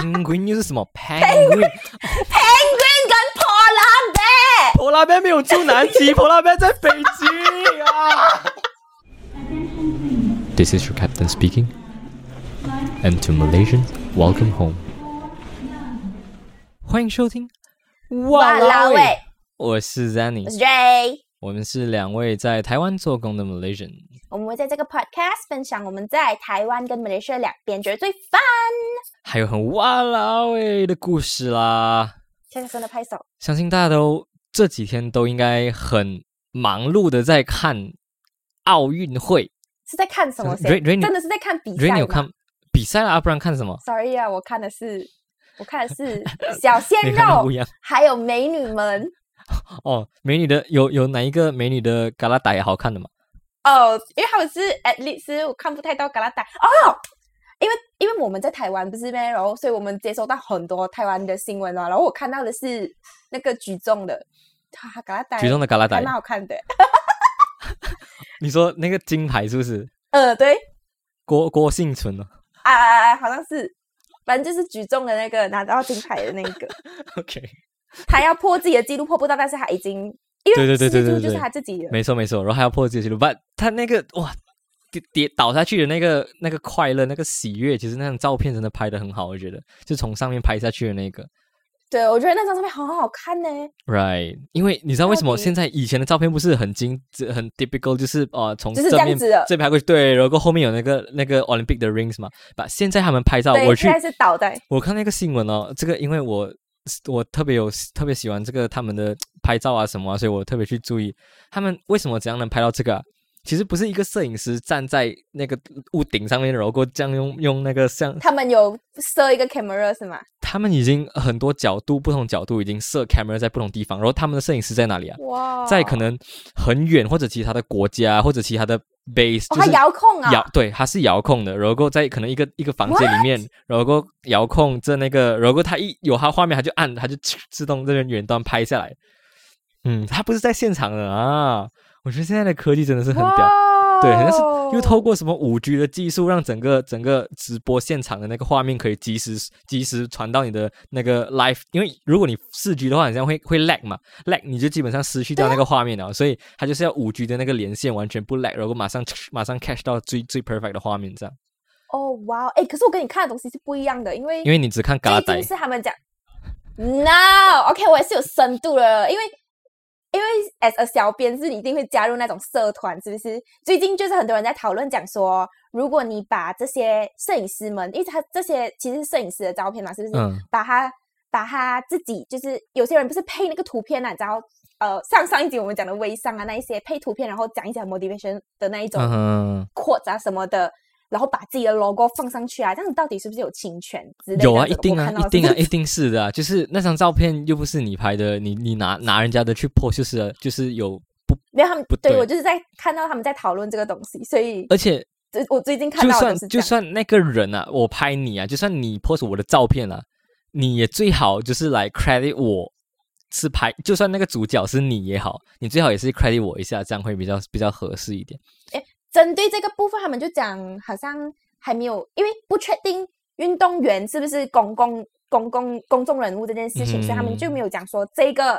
penguin 又是什么 penguin？ penguin 跟 polar bear，婆拉 bear 没有住南极，婆拉 bear 在北极啊。This is your captain speaking. And to Malaysians, welcome home. 欢迎收听哇啦喂，我是 Zanny，我是 J。 我们是两位在台湾做工的 Malaysian。我们会在这个 podcast 分享我们在台湾跟 Malaysia 两边觉得最 fun。还有很哇啦喂的故事啦。现在真的拍手，相信大家都这几天都应该很忙碌的在看奥运会。是在看什么 Rain- 真的是在看比赛吗有看比赛啦，不然看什么？？Sorry 啊，我看的是我看的是小鲜 肉还有美女们。哦。美女的有有哪一个美女的嘎拉带好看的吗？哦，因为他们是 at least 我看不太到嘎拉带哦，因为因为我们在台湾不是咩，然后所以我们接收到很多台湾的新闻啊，然后我看到的是那个举重的，哈嘎拉带举重的嘎拉带还蛮好看的，你说那个金牌是不是？呃，对。郭郭幸存哦。啊，好像是，反正就是举重的那个拿到金牌的那个？OK，他要破自己的记录破不到，但是他已经因为对对对对就是他自己的，没错没错，然后还要破自己的记录，不，他那个哇。跌跌倒下去的那个那个快乐，那个喜悦，其实那张照片真的拍的很好，我觉得，就从上面拍下去的那个，对我觉得那张照片好好看呢，Right，因为你知道为什么现在以前的照片不是很精致很 typical，就是呃从就是这正面样子的这边拍过去，对，然后后面有那个那个 Olympic 的 rings 嘛，把现在他们拍照，对，我去现在是倒在我看那个新闻哦，这个因为我我特别有特别喜欢这个他们的拍照啊什么啊，所以我特别去注意他们为什么怎样能拍到这个、啊。其实不是一个摄影师站在那个屋顶上面，然后过这样用用那个像他们有设一个 camera 是吗？他们已经很多角度不同角度已经设 camera 在不同地方，然后他们的摄影师在哪里啊？哇，在可能很远或者其他的国家或者其他的 base，、就是遥控啊，遥对，它是遥控的，然后在可能一个一个房间里面，然后遥控这那个，然后它一有它画面，它就按，它就 自动这边远端拍下来。嗯，它不是在现场的啊！我觉得现在的科技真的是很屌，哇对，好像是又透过什么五 G 的技术，让整个整个直播现场的那个画面可以及时 及时传到你的那个 live，因为如果你四 G 的话，好像会会 lag 嘛，lag 你就基本上失去掉那个画面了，所以它就是要五 G 的那个连线完全不 lag，然后马上马上 catch 到最最 perfect 的画面这样。哦哇，哎，可是我跟你看的东西是不一样的，因为因为你只看嘎呆最近，是他们讲，no，OK，我也是有深度的，因为因为 as a 小编是你一定会加入那种社团，是不是？最近就是很多人在讨论讲说，如果你把这些摄影师们，因为他这些其实是摄影师的照片嘛，是不是？嗯把他把他自己就是有些人不是配那个图片啊，你知道？呃，上上一集我们讲的微商啊，那一些配图片，然后讲一些 motivation 的那一种嗯哼，quote 啊什么的，然后把自己的 logo 放上去啊，这样到底是不是有侵权之类的？有啊，一定啊，一定啊，一定是的啊，就是那张照片又不是你拍的，你你拿拿人家的去 post 就是就是有不，没有他们不对对我就是在看到他们在讨论这个东西，所以而且这我最近看就算到的都是就算那个人啊，我拍你啊，就算你 post 我的照片啊，你也最好就是来 credit 我是拍，就算那个主角是你也好，你最好也是 credit 我一下，这样会比较比较合适一点。针对这个部分，他们就讲好像还没有，因为不确定运动员是不是公共公共公众人物这件事情，所以他们就嗯没有讲说这个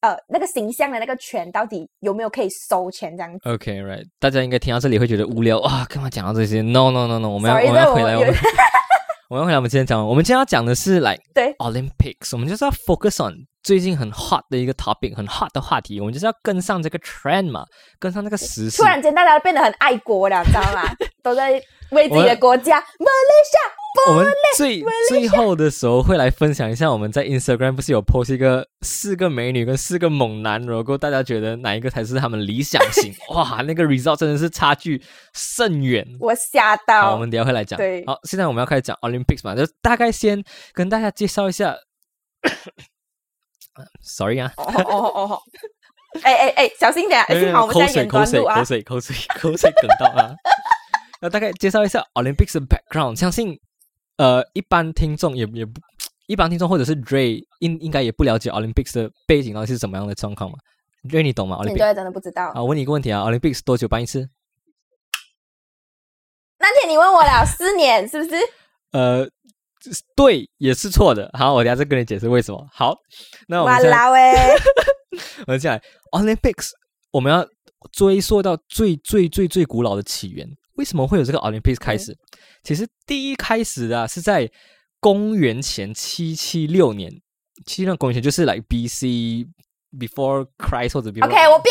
呃那个形象的那个权到底有没有可以收钱这样子。OK，right，、大家应该听到这里会觉得无聊啊，干嘛讲到这些？No No No No，我们要我们要回来，我们我们要回来，我们今天讲，我们今天要讲的是来 对 Olympics，我们就是要 focus on 最近很 hot 的一个 topic，很 hot 的话题，我们就是要跟上这个 trend 嘛，跟上那个时事突。然间大家变得很爱国了，知道吗？都在为自己的国家，马来西亚我们最最后的时候会来分享一下，我们在 Instagram 不是有 post 一个四个美女跟四个猛男，然后大家觉得哪一个才是他们理想型？哇，那个 result 真的是差距甚远。我吓到好，到我。们等下会来讲。对好，现在我们要开始讲 Olympics 嘛，就大概先跟大家介绍一下。Sorry 啊，哦哦哦哦！哎哎哎，小心点啊！幸好我们口在口水端录啊口。水口水口水梗到啊。那大概介绍一下 Olympics 的 background，相信呃一般听众也也不一般听众或者是 Dray 应应该也不了解 Olympics 的背景到底是怎么样的状况嘛？Dray 你懂吗？Olympics 真的不知道。啊，问你一个问题啊，Olympics 多久办一次？那天你问我了，四年是不是？呃，对也是错的。好，我等下再跟你解释为什么。好，那我们哇现在啦喂，我们接下来 Olympics，我们要追溯到最最最最古老的起源。为什么会有这个 Olympics 开始？其实第一开始的、啊、是在公元前七七六年，七六公元前就是来 BC before Christ 或者 before OK，我不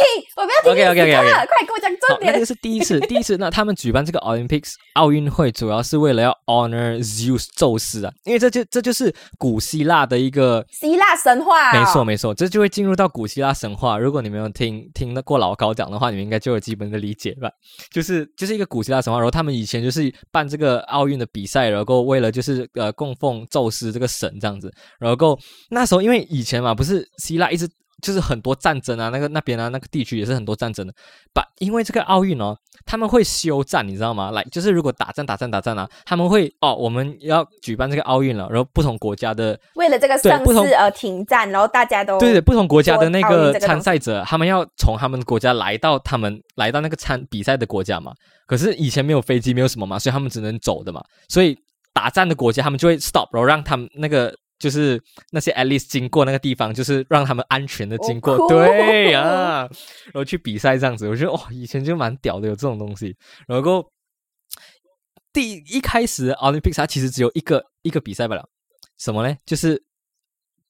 要，我不要听，我不要听 OK，OK，OK，OK 这个快给我讲重，点那这。个是第一次，第一次。那他们举办这个 Olympics 奥运会，主要是为了要 honor Zeus 宙斯啊，因为这就这就是古希腊的一个希腊神话、哦，没错，没错，这就会进入到古希腊神话。如果你没有听听得过老高讲的话，你们应该就有基本的理解吧？就是就是一个古希腊神话，然后他们以前就是办这个奥运的比赛，然后为了就是呃供奉宙斯这个神这样子。然后那时候因为以前嘛，不是希腊一直就是很多战争啊，那个那边啊那个地区也是很多战争的。把因为这个奥运哦，他们会休战，你知道吗？来，就是如果打仗打仗打仗啊，他们会哦，我们要举办这个奥运了，然后不同国家的为了这个盛对不同世而停战，然后大家都对对，不同国家的那个参赛者，他们要从他们国家来到他们来到那个参比赛的国家嘛。可是以前没有飞机，没有什么嘛，所以他们只能走的嘛。所以打战的国家，他们就会 stop，然后让他们那个就是那些 at least 经过那个地方，就是让他们安全的经过。对啊，然后去比赛这样子，我觉得哦，以前就蛮屌的，有这种东西。然后第一开始 Olympics 它其实只有一个一个比赛罢了，什么呢？就是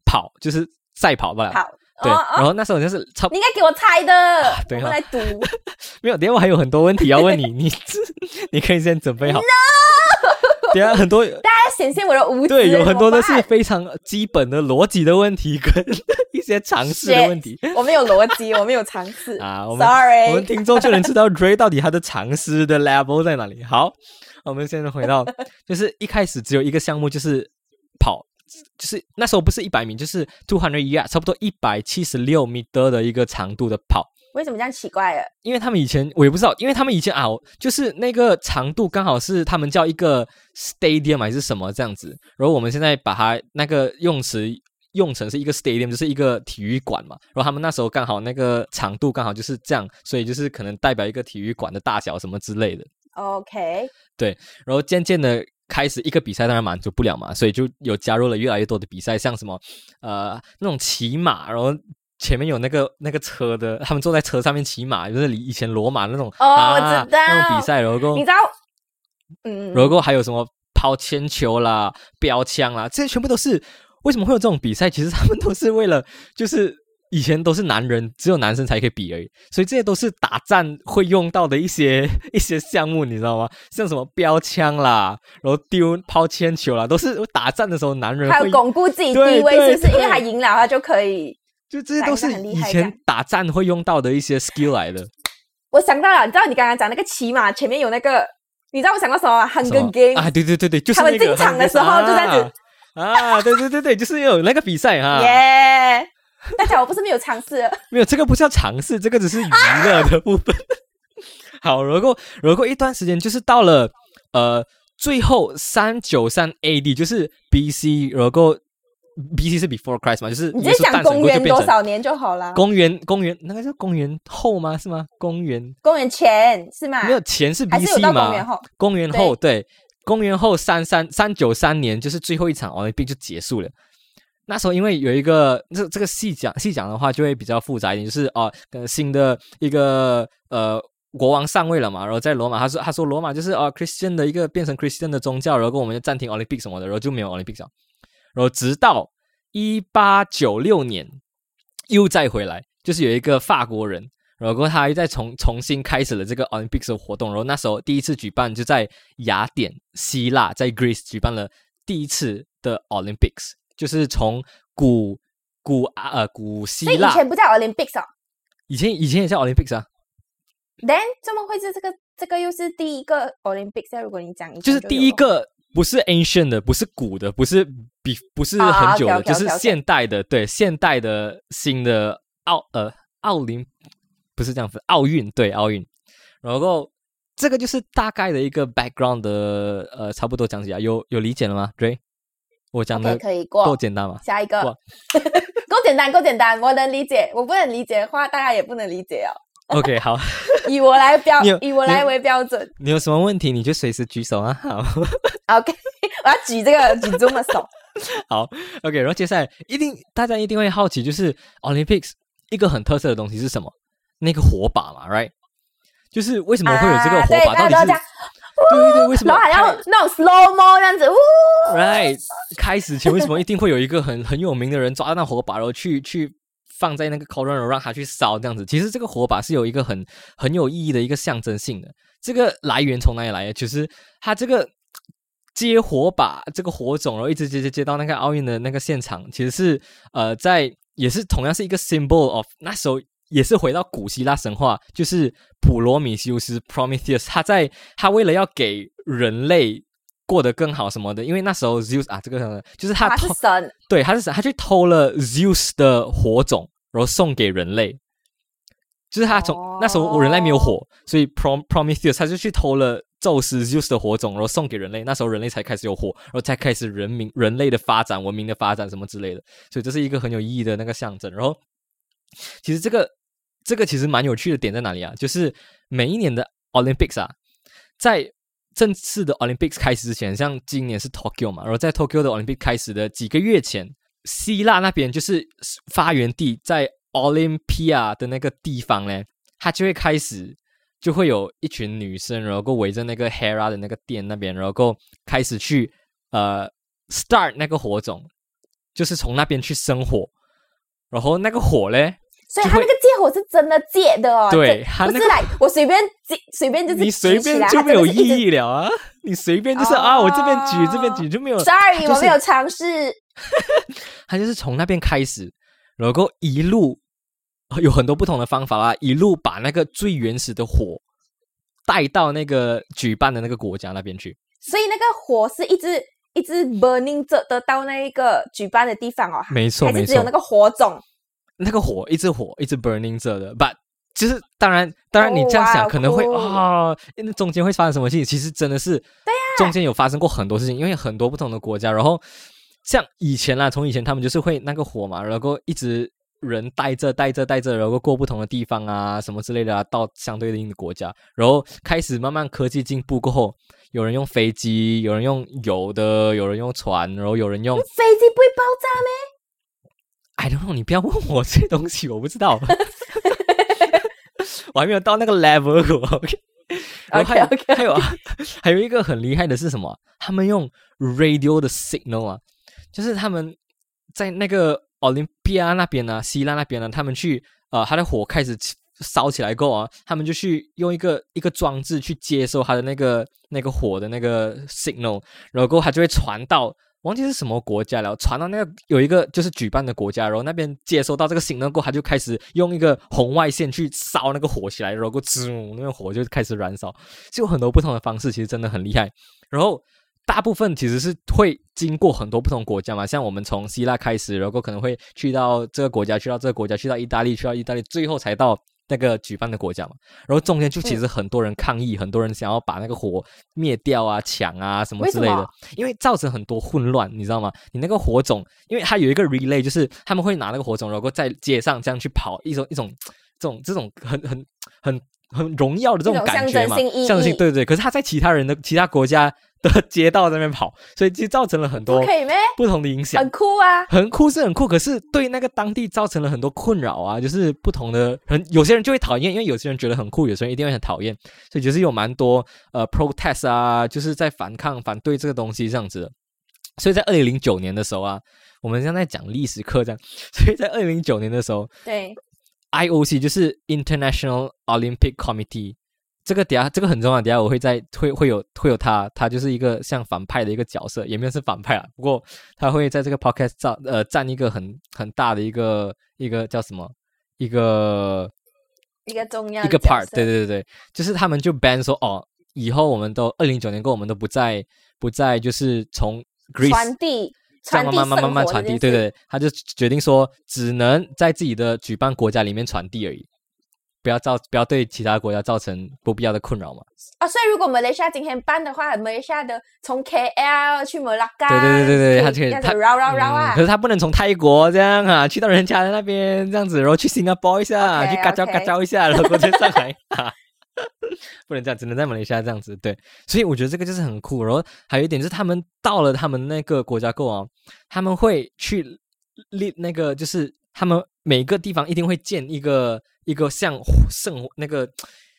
跑，就是赛跑罢了。好。对，然后那时候好像是超你应该给我猜的，对哈我们来读。没有，等一下我还有很多问题要问你，你 你可以先准备好。等一下很多大家显现我的无知，对，有很多都是非常基本的逻辑的问题跟一些常识的问题我们有逻辑，我们有常识啊。我们 Sorry，我们听众就能知道 Dray 到底他的常识的 level 在哪里。好，我们现在回到，就是一开始只有一个项目，就是跑。就是那时候不是一百米，就是 two hundred yard，差不多一百七十六米的的一个长度的跑。为什么这样奇怪了？因为他们以前我也不知道，因为他们以前啊，就是那个长度刚好是他们叫一个 stadium 还是什么这样子，然后我们现在把它那个用词用成是一个 stadium，就是一个体育馆嘛。然后他们那时候刚好那个长度刚好就是这样，所以就是可能代表一个体育馆的大小什么之类的。OK，对然后渐渐的开始一个比赛当然满足不了嘛，所以就有加入了越来越多的比赛，像什么呃那种骑马，然后前面有那个那个车的，他们坐在车上面骑马，就是以前罗马那种哦啊我知道那种比赛，然后你知道，嗯，然后还有什么抛铅球啦、标枪啦，这些全部都是为什么会有这种比赛？其实他们都是为了就是。以前都是男人，只有男生才可以比而已，所以这些都是打战会用到的一些 一些项目，你知道吗？像什么标枪啦，然后丢抛铅球啦，都是打战的时候男人会还有巩固自己地位，对是不是？因为他赢了，他就可以。就这些都是以前打战会用到的一些 skill 来的。我想到了，你知道你刚刚讲那个骑马前面有那个，你知道我想到什么？Hunger Game，啊，对对对对，就是他们那个进场的时候 就这样子啊，啊对对对对，就是有那个比赛哈。耶！大家我不是没有尝试，没有，这个不是要尝试，这个只是娱乐的部分。好，然后然后一段时间就是到了呃最后三九三 AD，就是 BC，然后 BC 是 before Christ 嘛，就是你直接讲公元多少年就好了。公元公元那个叫公元后吗？是吗？公元公元前是吗？没有前是还是有 BC 嘛？到公元后。公元后对，公元后三三三九三年就是最后一场奥运会就结束了。那时候因为有一个这这个细讲细讲的话就会比较复杂一点，就是哦、呃，新的一个呃国王上位了嘛，然后在罗马，他说他说罗马就是哦、Christian 的一个变成 Christian 的宗教，然后跟我们就暂停 Olympic 什么的，然后就没有 Olympic 了，然后直到一八九六年又再回来，就是有一个法国人。然后他又再重重新开始了这个 Olympics 的活动，然后那时候第一次举办就在雅典，希腊，在 Greece 举办了第一次的 Olympics，就是从古古啊呃古希所以以，前不叫 Olympics 哦。以前以前也叫 Olympics 啊，Then 怎么会是这个？这个又是第一个 Olympics？啊如果你讲就是第一个不是 ancient 的，不是古的，不是比不是啊很久的就是现代的，对现代的新的奥呃奥林不是这样分，奥运对奥运，然后这个就是大概的一个 background 的呃，差不多讲解啊，有有理解了吗？Ray，我讲的可以过够简单吗？下一个，够简单，够简单，我能理解。我不能理解的话，大家也不能理解哦。OK，好，以我来标，以我来为标准。你有什么问题你就随时举手啊。好，OK，我要举这个举这么手。好，OK，然后接下来一定大家一定会好奇，就是 Olympics 一个很特色的东西是什么？那个火把嘛，right？就是为什么会有这个火把？到底是对对对，为什么然后还要那种 slow mo 这样子，呜，right 开始前为什么一定会有一个很很有名的人抓到那火把，然后去去放在那个 corner，让他去烧这样子？其实这个火把是有一个很很有意义的一个象征性的。这个来源从哪里来的？其实它这个接火把这个火种，然后一直接接接到那个奥运的那个现场，其实是呃在也是同样是一个 symbol of 那时候。也是回到古希腊神话，就是普罗米修斯 （Prometheus），他在他为了要给人类过得更好什么的，因为那时候 Zeus 啊，这个就是他他是偷神，对，他是他去偷了 Zeus 的火种，然后送给人类。就是他从、那时候我人类没有火，所以 Prom Prometheus 他就去偷了宙斯 Zeus 的火种，然后送给人类。那时候人类才开始有火，然后才开始人民人类的发展、文明的发展什么之类的。所以这是一个很有意义的那个象征。然后其实这个这个其实蛮有趣的点在哪里啊？就是每一年的 Olympics 啊，在正式的 Olympics 开始之前，像今年是 Tokyo 嘛，然后在 Tokyo 的 Olympic 开始的几个月前，希腊那边就是发源地，在 Olympia 的那个地方呢，它就会开始就会有一群女生，然后围着那个 Hera 的那个店那边，然后开始去呃 start 那个火种，就是从那边去生火，然后那个火嘞。所以他那个借火是真的借的哦，对他那个不是来我随便借 随便就是你随便就没有意。义了啊！你随便就是、啊，我这边举这边举就没有。Sorry，就是我没有尝试。他就是从那边开始，然后一路有很多不同的方法啦，一路把那个最原始的火带到那个举办的那个国家那边去。所以那个火是一直一直 burning 着的到那一个举办的地方哦，没错，没错还是只有那，个火种？那个火一直火一直 burning 着的，but 就是当然，当然你这样想可能会酷啊，那中间会发生什么事情？其实真的是对呀，中间有发生过很多事情，因为很多不同的国家，然后像以前啦，从以前他们就是会那个火嘛，然后一直人带着带着带着，然后过不同的地方啊，什么之类的啊，到相对应的国家，然后开始慢慢科技进步过后，有人用飞机，有人用油的，有人用船，然后有人用飞机不会爆炸咩？I don't know，你不要问我这些东西，我不知道，我还没有到那个 level 过。OK，然后还有还有啊，还有一个很厉害的是什么？他们用 radio 的 signal 啊，就是他们在那个 Olympia 那边呢，希腊那边呢，他们去呃，他的火开始烧起来过啊，他们就去用一个一个装置去接收他的那个那个火的那个 signal，然后过后它就会传到。忘记是什么国家了，传到那个有一个就是举办的国家，然后那边接收到这个信号过后，他就开始用一个红外线去烧那个火起来，然后滋，那个火就开始燃烧，就有很多不同的方式，其实真的很厉害。然后大部分其实是会经过很多不同国家嘛，像我们从希腊开始，然后可能会去到这个国家，去到这个国家，去到意大利，去到意大利，最后才到那个举办的国家嘛。然后中间就其实很多人抗议，很多人想要把那个火灭掉啊、抢啊什么之类的为，因为造成很多混乱，你知道吗？你那个火种，因为它有一个 relay，就是他们会拿那个火种，然后在街上这样去跑，一种一种这种这种很很很很荣耀的这种感觉嘛，象征性对对。可是他在其他人的其他国家的街道那边跑，所以就造成了很多不同的影响很。酷啊！很酷是很酷，可是对那个当地造成了很多困扰啊，就是不同的人，有些人就会讨厌，因为有些人觉得很酷，有些人一定会很讨厌，所以就是有蛮多呃 protest 啊，就是在反抗、反对这个东西这样子的。所以在二零零九年的时候啊，我们现在在讲历史课这样，所以在二零零九年的时候对，，IOC 就是 International Olympic Committee。这个等下这个很重要，等下我会在会会有会有他，他就是一个像反派的一个角色，也没有是反派啊，不过他会在这个 podcast 占呃占一个很很大的一个一个叫什么一个一个重要一个 part，对对对对，就是他们就 ban 说哦，以后我们都二零九年过后我们都不再不再就是从 Greece 传递这样慢慢慢慢慢传递，对对，他就决定说只能在自己的举办国家里面传递而已。不要造不要对其他国家造成不必要的困扰嘛。啊，所以如果马来西亚今天办的话，马来西亚的从 KL 去马拉嘎，对对对对对，他可以绕绕绕啊嗯可。是他不能从泰国这样啊，去到人家的那边这样子，然后去新加坡一下去嘎招 OK 嘎招一下，然后再上来啊。不能这样，只能在马来西亚这样子。对，所以我觉得这个就是很酷。然后还有一点就是，他们到了他们那个国家过啊，他们会去立那个，就是他们每个地方一定会建一个一个像圣那个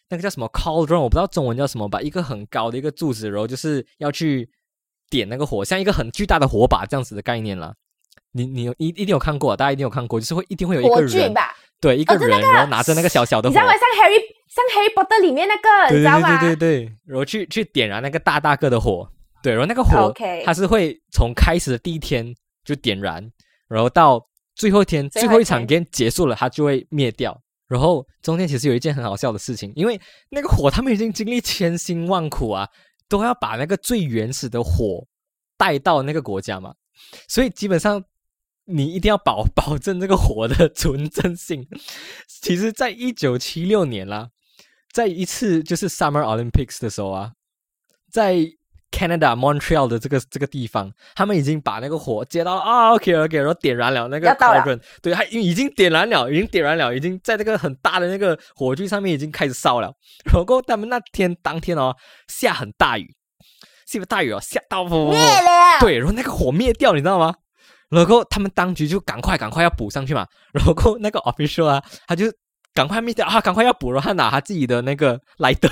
那个叫什么 cauldron，我不知道中文叫什么吧，一个很高的一个柱子，然后就是要去点那个火，像一个很巨大的火把这样子的概念啦。你你有一一定有看过，大家一定有看过，就是会一定会有一个人，吧，对，一个人，哦那个然后拿着那个小小的火你知，道吗？像 Harry 像 Harry Potter 里面那个，对对你知道吗？对对对对，然后去去点燃那个大大个的火，对，然后那个火它是会从开始的第一天就点燃，然后到最后一天最后一最后一场 game 结束了，它就会灭掉。然后中间其实有一件很好笑的事情，因为那个火他们已经经历千辛万苦啊，都要把那个最原始的火带到那个国家嘛，所以基本上你一定要保保证这个火的纯正性。其实，在一九七六年啦，在一次就是 Summer Olympics 的时候啊，在 Canada Montreal 的这个这个地方，他们已经把那个火接到了啊，OK OK，然后点燃了那个要到了 cauldron，对，还已经点燃了，已经点燃了，已经在这个很大的那个火炬上面已经开始烧了。然后他们那天当天哦，下很大雨，下了大雨哦，下到灭了。对，然后那个火灭掉，你知道吗？然后他们当局就赶快赶快要补上去嘛，然后那个 official 啊，他就赶快灭掉啊，赶快要补，然后他拿他自己的那个莱德，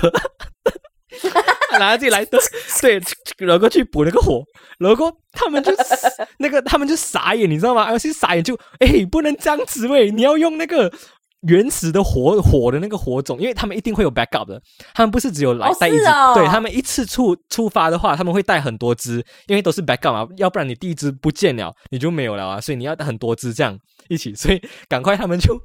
他 拿他自己来的，对，然后去补那个火，然后他们就 那个他们就傻眼，你知道吗？而且傻眼就哎，不能这样子喂，你要用那个。原始的火火的那个火种，因为他们一定会有 backup 的，他们不是只有来哦带一支，是哦对他们一次出出发的话，他们会带很多只，因为都是 backup 嘛，要不然你第一只不见了，你就没有了啊，所以你要带很多只这样一起，所以赶快他们就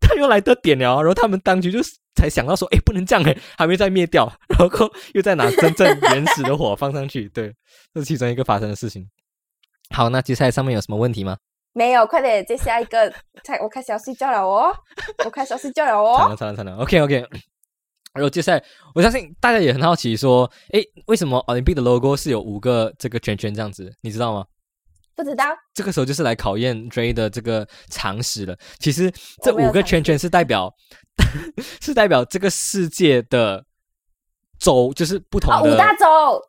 他又来得点了啊，然后他们当局就才想到说，哎，不能这样哎，还没再灭掉，然后又再拿真正原始的火放上去，对，这是其中一个发生的事情。好，那接下来上面有什么问题吗？没有，快点，接下一个，才我开始要睡觉了哦，我开始要睡觉了惨哦。了惨了惨了，OK OK。然后接下来，我相信大家也很好奇，说，诶，为什么奥林匹克的 logo 是有五个这个圈圈这样子？你知道吗？不知道，这个时候就是来考验 Dray 的这个常识了。其实这五个圈圈是代表，是代表这个世界的州，就是不同啊，的。五大洲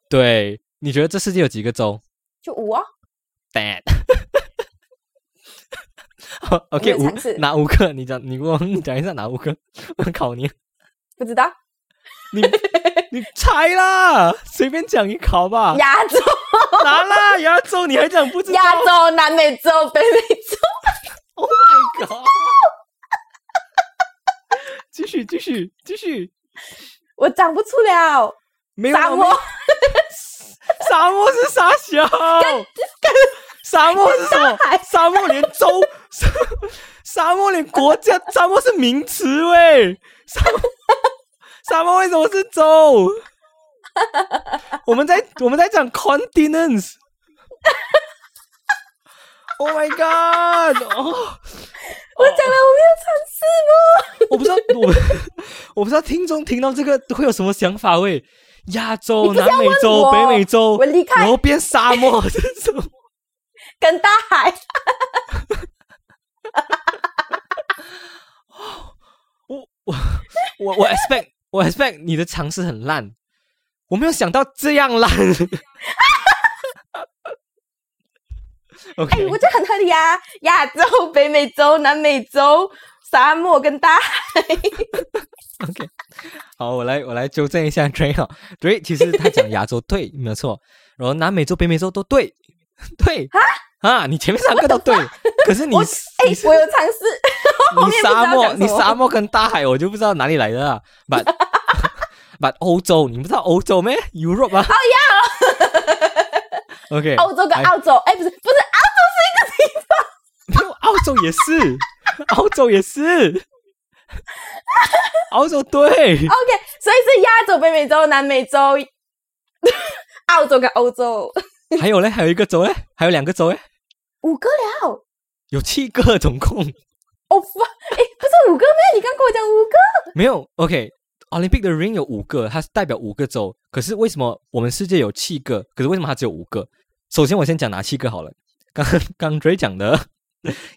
对，你觉得这世界有几个州就五哦，？Bad。OK，五哪五个？你讲，你给我讲一下哪五个？我考你。不知道。你你猜啦，随便讲一考吧。亚洲、拿啦，亚洲你还讲不知道亚洲、南美洲、北美洲？Oh my god！继续继续继续，我讲不出了。没有沙漠，沙漠是沙小，沙漠是什么？沙漠连州，沙 沙漠连国家，沙漠是名词喂，沙漠沙漠为什么是州？我们在我们在讲 continents。Oh my god！哦，我讲了，我没有尝试吗？我不知道我我不知道听众听到这个会有什么想法喂？亚洲、南美洲、北美洲，我离开然后变沙漠，这种。跟大海，我我我我 expect 我 expect 你的尝试很烂，我没有想到这样烂。哎、OK，我觉得很合理啊。亚洲、北美洲、南美洲、沙漠跟大海，OK，好，我来我来纠正一下 Dray 哈，Dray 其实他讲亚洲对没有错，然后南美洲、北美洲都对，对啊你前面三个都对，可是你我哎、我有尝试，你沙漠你沙漠跟大海我就不知道哪里来的啊，but but 欧洲你不知道欧洲咩？Europe 啊？哦要。OK，欧洲跟澳洲，哎、不是不是，澳洲是一个地方，没有，澳洲也是，澳洲也是，澳洲对，OK，所以是亚洲、北美洲、南美洲、澳洲跟欧洲 还有嘞，还有一个州嘞，还有两个州嘞，五个了。有七个总共。哦哎，不是五个咩？你刚跟我讲五个。没有，OK，Olympic 的 ring 有五个，它是代表五个州。可是为什么我们世界有七个？可是为什么它只有五个？首先我先讲哪七个好了。刚刚 Dray 讲的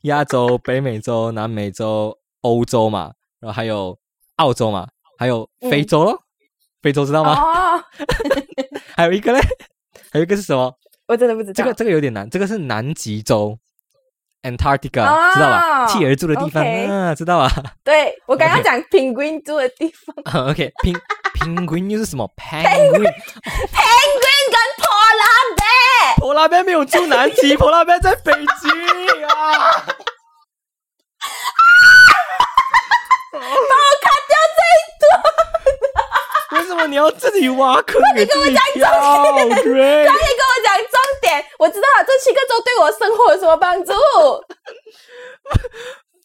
亚洲、北美洲、南美洲、欧洲嘛，然后还有澳洲嘛，还有非洲咯。非洲知道吗？哦，还有一个嘞，还有一个是什么？我真的不知道。这个这个有点难，这个是南极洲，Antarctica，、哦知道吧？企鹅住的地方啊，知道吧 对我刚刚讲 penguin 住的地方？OK，平平均又是什么？Penguin，，penguin 跟 polar bear，polar bear 没有住南极，，polar bear 在北极 啊！为什么你要自己挖坑给自己跳可？Dray，以跟我讲重点，我知道了，这七个州对我生活有什么帮助？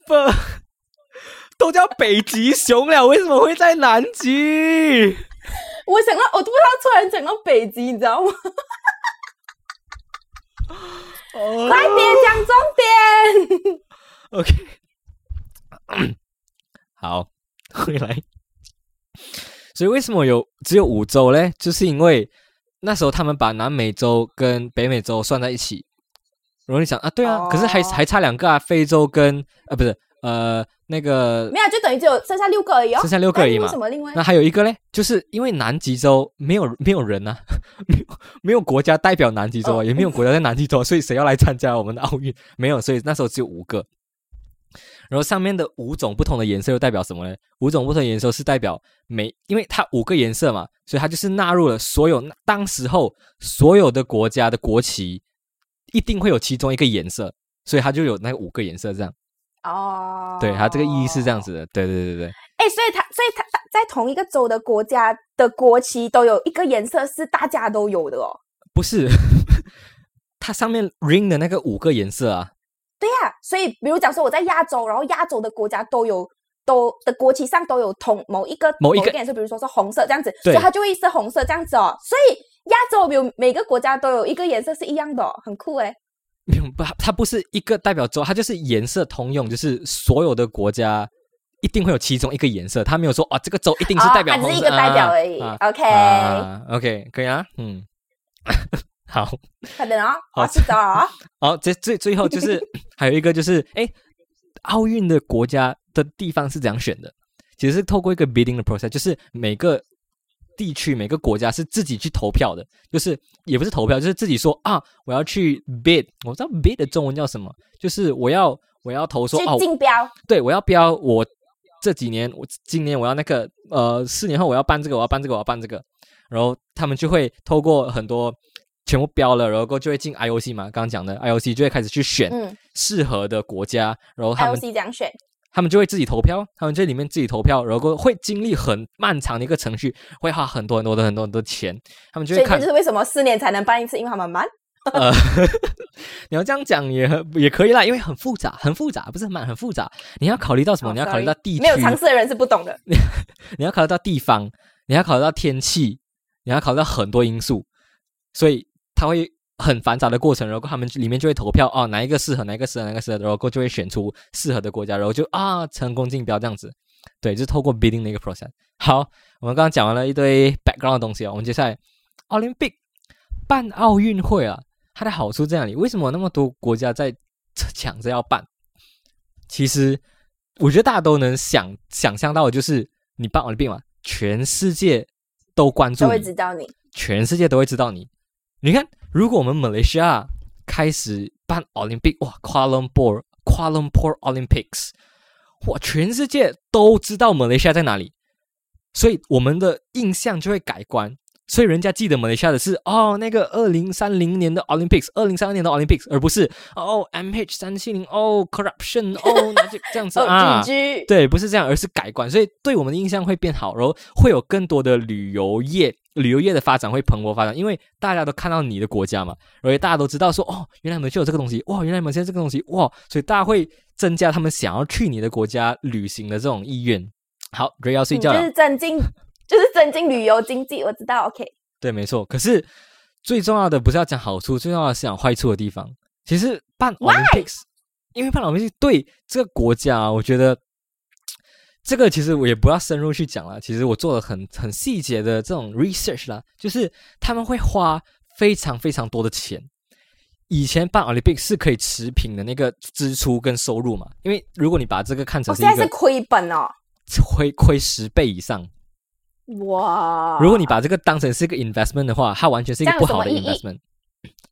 不，都叫北极熊了，为什么会在南极？我想到，我不知道突然想到北极，你知道吗？哦快点讲重点。OK，好，回来。所以为什么有只有五洲嘞？就是因为那时候他们把南美洲跟北美洲算在一起。然后你想啊，对啊，可是还哦还差两个啊，非洲跟呃不是呃那个没有，就等于只有剩下六个而已哦。剩下六个而已嘛那为什么另外？那还有一个嘞，就是因为南极洲没有没有人啊，没 有没有国家代表南极洲啊，哦也没有国家在南极洲，所以谁要来参加我们的奥运？没有，所以那时候只有五个。然后上面的五种不同的颜色又代表什么呢？五种不同的颜色是代表每，因为它五个颜色嘛，所以它就是纳入了所有当时候所有的国家的国旗，一定会有其中一个颜色，所以它就有那五个颜色这样。哦，对，它这个意义是这样。子的。对对对对。哎，所以它，所以它它在同一个州的国家的国旗都有一个颜色是大家都有的哦。不是，它上面 ring 的那个五个颜色啊，对呀、所以比如讲说我在亚洲，然后亚洲的国家都有都的国旗上都有同某一个某一个颜色，比如说是红色这样子，对所以它就会是红色这样子哦。所以亚洲有每个国家都有一个颜色是一样的、哦，很酷诶。不，它不是一个代表州，它就是颜色通用，就是所有的国家一定会有其中一个颜色，它没有说哦，这个州一定是代表红色，哦它只是一个代表而已。啊 OK，、啊 OK，可以啊，嗯，好，快点哦，好我去找哦。好，这 最最后就是 还有一个就是，哎，奥运的国家的地方是怎样选的？其实是透过一个 bidding 的 process，就是每个地区每个国家是自己去投票的，就是也不是投票，就是自己说啊，我要去 bid，我不知道 bid 的中文叫什么，就是我要我要投说去哦，竞标，对我要标我这几年我今年我要那个呃四年后我要办这个我要办这个我要办这个，然后他们就会透过很多全部标了，然后就会进 IOC 嘛，刚刚讲的 IOC 就会开始去选嗯适合的国家，然后他们这样选。他们就会自己投票，他们这里面自己投票，然后会经历很漫长的一个程序，会花很多很多的很多很多钱，他们就会看所以这就是为什么四年才能办一次，因为他们慢。呃，你要这样讲也很也可以啦，因为很复杂，很复杂，不是很慢，很复杂。你要考虑到什么？哦你要考虑到地区，没有尝试的人是不懂的。你要考虑到地方，你要考虑到天气，你要考虑到很多因素，所以它会很繁杂的过程。然后他们里面就会投票哦，哪一个适合，哪一个适合，哪一个适合，然后就会选出适合的国家，然后就啊成功竞标这样子。对，就是透过 bidding 的一个 process。好，我们刚刚讲完了一堆 background 的东西哦，我们接下来 Olympic 办奥运会啊，它的好处在哪里？为什么那么多国家在抢着要办？其实我觉得大家都能想想象到，就是你办奥运嘛，全世界都关注都会，知道你。全世界都会知道你。你看，如果我们马来西亚开始办奥运，哇，Kuala Lumpur Kuala Lumpur Olympics，哇，全世界都知道马来西亚在哪里，所以我们的印象就会改观。所以人家记得马来西亚的是哦，那个二零三零年的 Olympics，二零三二年的 Olympics，而不是哦 MH 三七零哦 corruption 哦 那就这样子哦啊。对，不是这样，而是改观，所以对我们的印象会变好，然后会有更多的旅游业，旅游业的发展会蓬勃发展，因为大家都看到你的国家嘛，而且大家都知道说，哦，原来你们就有这个东西，哇，原来你们现在这个东西，哇，所以大家会增加他们想要去你的国家旅行的这种意愿。好 r a 要睡觉了，嗯就是增进，就是增进旅游经济。我知道，OK。对，没错。可是最重要的不是要讲好处，最重要的是讲坏处的地方。其实办 Olympics，因为办 Olympics 对这个国家啊，我觉得这个其实我也不要深入去讲了，其实我做了很很细节的这种 research 啦，就是他们会花非常非常多的钱。以前办 Olympic 是可以持平的那个支出跟收入嘛，因为如果你把这个看成我现在是亏本哦，亏亏十倍以上，哇！如果你把这个当成是一个 investment 的话，它完全是一个不好的 investment，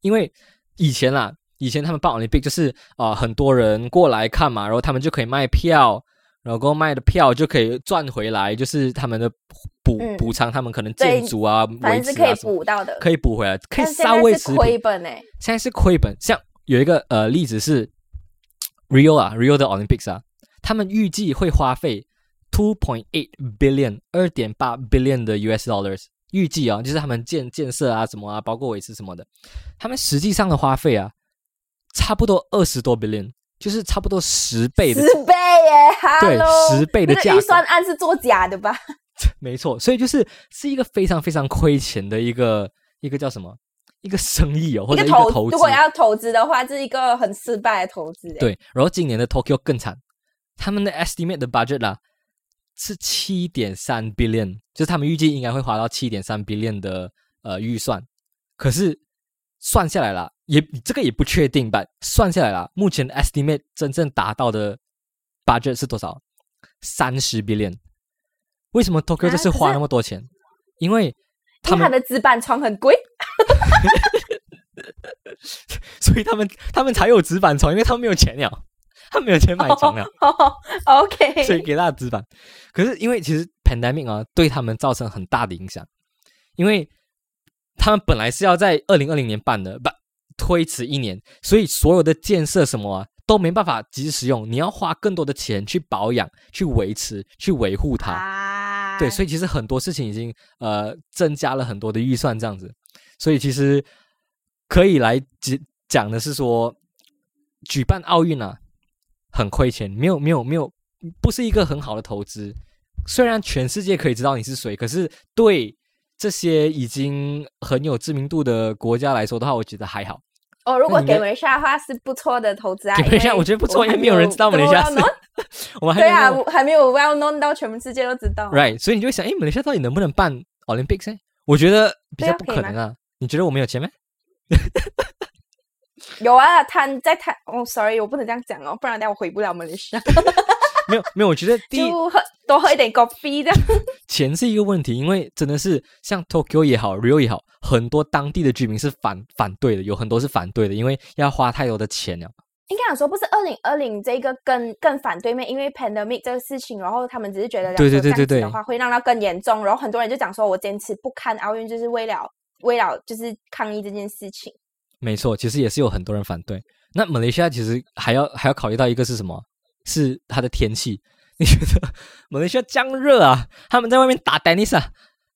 因为以前啦，以前他们办 Olympic 就是啊、呃很多人过来看嘛，然后他们就可以卖票，然后卖的票就可以赚回来，就是他们的补嗯。补偿他们可能建筑啊、维持反正是可以补到的，可以补回来，可以稍微持平。亏本哎，现在是亏本，像有一个呃例子是 Rio 啊，Rio 的 Olympics 啊，他们预计会花费 two point eight billion 二点八 billion 的 US dollars，预计啊，就是他们建建设啊什么啊，包括维持什么的，他们实际上的花费啊，差不多二十多 billion，就是差不多十倍的，十倍耶对，Hello，十倍的价预算案是作假的吧？没错，所以就是是一个非常非常亏钱的一个一个叫什么一个生意哦，或者一个投，资如。果要投资的话，这是一个很失败的投资。哎，对，然后今年的 Tokyo 更惨，他们的 estimate 的 budget 啦是七点三 billion，就是他们预计应该会花到七点三 billion 的呃预算，可是算下来啦，也这个也不确定吧，算下来啦，目前 estimate 真正达到的 budget 是多少？三十 billion。为什么 Tokyo 啊这次花那么多钱？因为他们，的纸板床很贵。所以他们他们才有纸板床，因为他们没有钱了，他们没有钱买床了。OK，所以给大家纸板。可是因为其实 pandemic 啊，对他们造成很大的影响，因为他们本来是要在二零二零年办的，不推迟一年，所以所有的建设什么啊都没办法及时使用，你要花更多的钱去保养、去维持、去维护它。啊，对，所以其实很多事情已经呃增加了很多的预算这样子，所以其实可以来讲讲的是说，举办奥运啊很亏钱，没有没有没有，不是一个很好的投资。虽然全世界可以知道你是谁，可是对这些已经很有知名度的国家来说的话，我觉得还好。哦，如果给马来西亚的话是不错的投资啊。给马来西亚我觉得不错因为没有人知道马来西亚我们还对啊，我还没有 well known 到全世界都知道。right，所以你就会想，哎，马来西亚到底能不能办 Olympics 呢？我觉得比较不可能啊。你觉得我们有钱吗？有啊，他在他哦，sorry，我不能这样讲哦，不然等下我回不了马来西亚。没有没有，我觉得第一就喝多喝一点咖啡这样。钱是一个问题，因为真的是像 Tokyo 也好，Rio 也好，很多当地的居民是反反对的，有很多是反对的，因为要花太多的钱了。应该讲说不是二零二零这个更更反对面，因为 pandemic 这个事情，然后他们只是觉得对对对对对的话会让它更严重，然后很多人就讲说我坚持不看奥运，就是为了为了就是抗议这件事情。没错，其实也是有很多人反对。那马来西亚其实还要还要考虑到一个是什么？是它的天气。你觉得马来西亚降热啊？他们在外面打丹尼斯，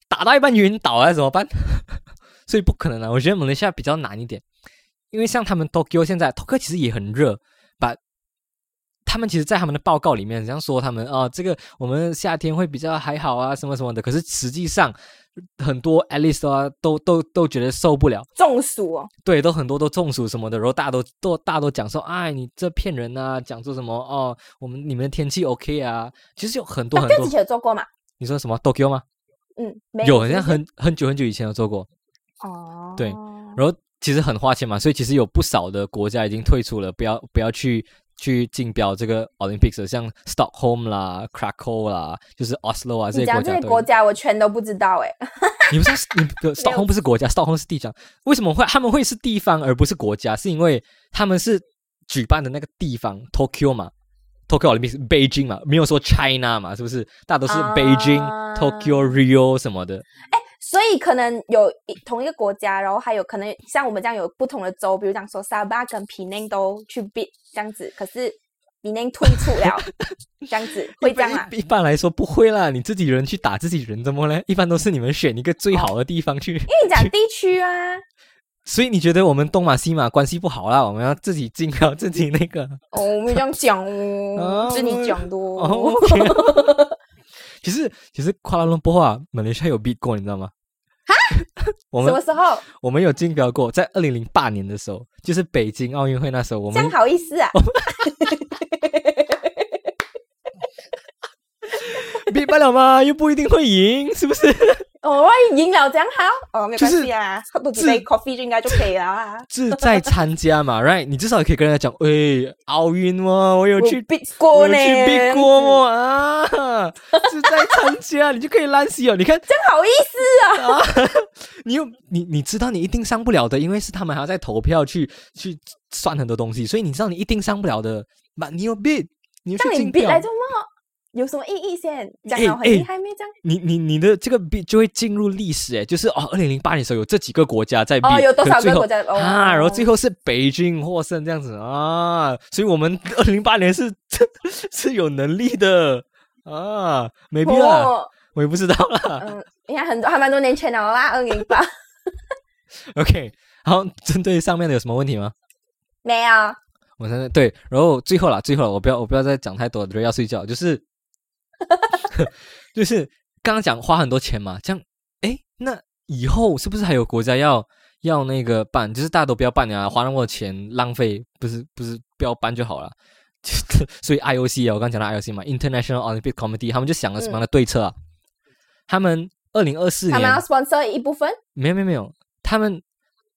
打到一半晕倒啊，怎么办？所以不可能啊！我觉得马来西亚比较难一点，因为像他们 Tokyo 现在 Tokyo 其实也很热，他们其实，在他们的报告里面这样说，他们啊，这个我们夏天会比较还好啊，什么什么的。可是实际上，很多 at least 啊，都都都觉得受不了。中暑哦，对，都很多都中暑什么的，然后大家都都大家都讲说，哎，你这骗人啊，讲说什么哦，我们你们的天气 OK 啊，其实有很多很多之。前有做过吗？你说什么 Tokyo 吗？嗯，没有，好像很很久很久以前有做过，哦，对然后其实很花钱嘛，所以其实有不少的国家已经退出了，不要不要去去竞标这个 Olympics，了像 Stockholm 啦、Krakow 啦，就是 Oslo 啊这些你讲这些国家我全都不知道哎。你不知道你 Stockholm 不是国家，Stockholm 是地方。为什么会他们会是地方而不是国家？是因为他们是举办的那个地方 Tokyo 嘛，Tokyo Olympics Beijing 嘛，没有说 China 嘛，是不是？大家都是啊 Beijing、Tokyo、Rio 什么的。所以可能有一同一个国家，然后还有可能像我们这样有不同的州，比如讲说沙巴跟皮内都去 bid 这样子，可是皮内退出了，这样子会这样吗。一一般来说不会啦，你自己人去打自己人，怎么嘞？一般都是你们选一个最好的地方去。因为你讲地区啊，所以你觉得我们东马西马关系不好啦？我们要自己进啊自己那个。哦，我们这样讲哦哦，是你讲的哦 其实其实夸拉伦波啊，马来西亚有 bid 过，你知道吗？我们什么时候？我们有竞标过，在二零零八年的时候，就是北京奥运会那时候，我们真好意思啊？白了吗？又不一定会赢，是不是？哦，赢了这样好，哦，没关系啊，喝多几杯 coffee 就应该就可以了啊。志在参加嘛，right？你至少也可以跟人家讲，喂，奥运嘛，我有去。必我有过呢，去避过啊，志在参加，你就可以烂死哦。你看，真好意思啊。你又你你知道你一定上不了的，因为是他们还要在投票去去算很多东西，所以你知道你一定上不了的。那你有 bid，你有去让你竞票比来，做么？有什么意义先？讲了很哎厉害没？这样你你你的这个 bid 就会进入历史，哎，就是哦，二零零八年的时候有这几个国家在 bid，哦，有多少个国家？哦啊，然后最后是北京获胜这样子啊，所以我们二零零八年是 是有能力的啊，maybe 啦，哦，我也不知道啦。嗯，应该很多还蛮多年前了啦，二零零八 OK，好，针对上面的有什么问题吗？没有。我现在对，然后最后啦，最后了，我不要我不要再讲太多，人要睡觉，就是 就是刚刚讲花很多钱嘛，这样诶，那以后是不是还有国家要要那个办？就是大家都不要办了啊，花那么多钱浪费，不是不是不要办就好了。所以 IOC 啊，我刚讲到 IOC 嘛，International Olympic Committee，他们就想了什么样的对策啊？他们二零二四年他们要 sponsor 一部分，没有没有没有，他们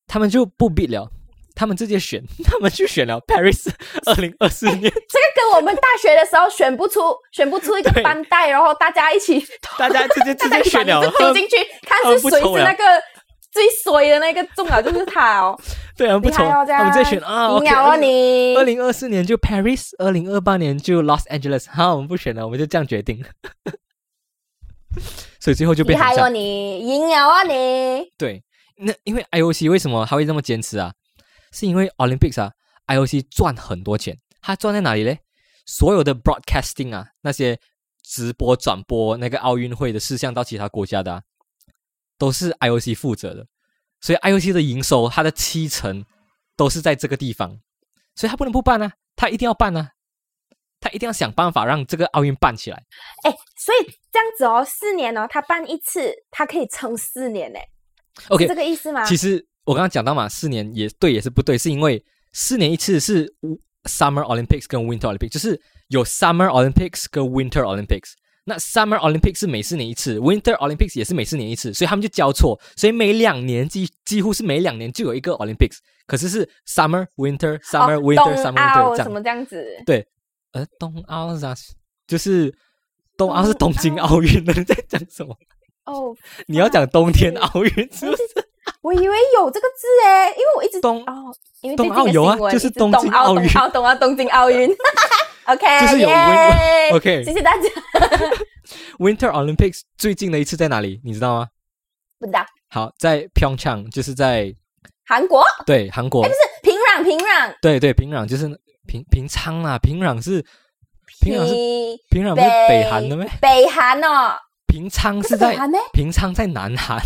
他们就不 bid 了，他们直接选，他们去选了 Paris 二零二四年，这个跟我们大学的时候选不出选不出一个班带，然后大家一起大家直接 直接选了，就丢进去，看是谁是那个最衰的那个中了，就是他哦，对，他们不厉害从，哦这样他们直接选啊赢了啊你。二零二四年就 Paris，二零二八年就 Los Angeles，好，我们不选了，我们就这样决定，所以最后就厉害哦。你，赢了啊你，对，那因为 IOC 为什么他会这么坚持啊？是因为 Olympics 啊，IOC 赚很多钱，它赚在哪里嘞？所有的 broadcasting 啊，那些直播转播那个奥运会的事项到其他国家的、啊，都是 IOC 负责的，所以 IOC 的营收它的七成都是在这个地方，所以他不能不办啊，他一定要办啊，他一定要想办法让这个奥运办起来。哎，所以这样子哦，四年哦，他办一次，他可以撑四年呢，OK，是这个意思吗？其实我刚刚讲到嘛，四年也对也是不对，是因为四年一次是 Summer Olympics 跟 Winter Olympics，就是有 Summer Olympics 跟 Winter Olympics。那 Summer Olympics 是每四年一次，Winter Olympics 也是每四年一次，所以他们就交错，所以每两年几几乎是每两年就有一个 Olympics，可是是 Summer Winter Summer 哦 Winter Summer Winter 这样。奥什么这样子？对，呃，冬奥？就是冬奥是东京奥运的，你在讲什么？哦，你要讲冬天奥运是不是？我以为有这个字诶，因为我一直冬哦，因为冬奥有啊就是东京奥运冬奥冬奥东京奥运。OK，就是有 OK 谢谢大家。Winter Olympics 最近的一次在哪里？你知道吗？不知道好，在 Pyeongchang，就是在韩国对韩国，是平壤平壤对对平壤就是平平昌啊，平壤是平壤是平平壤不是北韩的咩？北韩哦，平昌是在？平昌在南韩，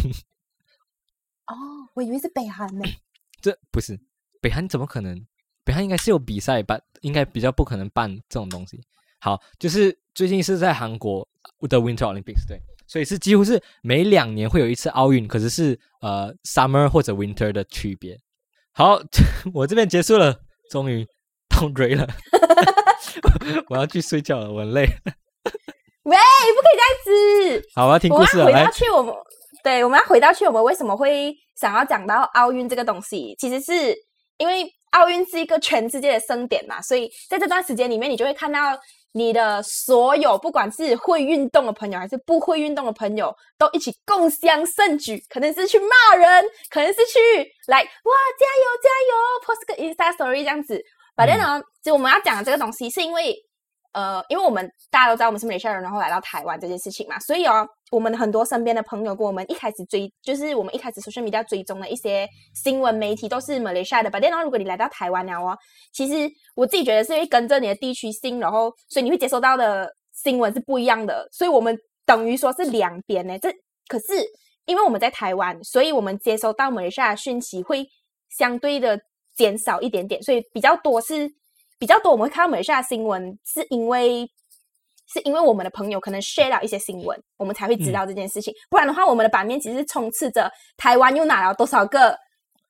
哦，我以为是北韩呢。这不是北韩怎么可能？北韩应该是有比赛办，应该比较不可能办这种东西。好，就是最近是在韩国的 Winter Olympics，对，所以是几乎是每两年会有一次奥运，可是是呃 Summer 或者 Winter 的区别。好，我这边结束了，终于到蕊了，我要去睡觉了，我很累。喂，不可以这样子。好，我要听故事了，我要，去我们，对，我们要回到去我们为什么会想要讲到奥运这个东西，其实是因为奥运是一个全世界的盛典嘛，所以在这段时间里面，你就会看到你的所有，不管是会运动的朋友还是不会运动的朋友，都一起共襄盛举，可能是去骂人，可能是去 来哇加油加油，post 个 Insta Story 这样子。反正呢，就我们要讲的这个东西，是因为呃，因为我们大家都知道我们是马来西亚人，然后来到台湾这件事情嘛，所以哦，我们很多身边的朋友跟我们一开始追，就是我们一开始 social media 追踪的一些新闻媒体都是马来西亚的。但然后如果你来到台湾了哦，其实我自己觉得是会跟着你的地区性，然后所以你会接收到的新闻是不一样的，所以我们等于说是两边呢。这可是因为我们在台湾，所以我们接收到马来西亚的讯息会相对的减少一点点，所以比较多是比较多我们会看到马来西亚新闻，是因为是因为我们的朋友可能 share 到一些新闻，我们才会知道这件事情。不然的话，我们的版面其实是充斥着台湾又拿了多少个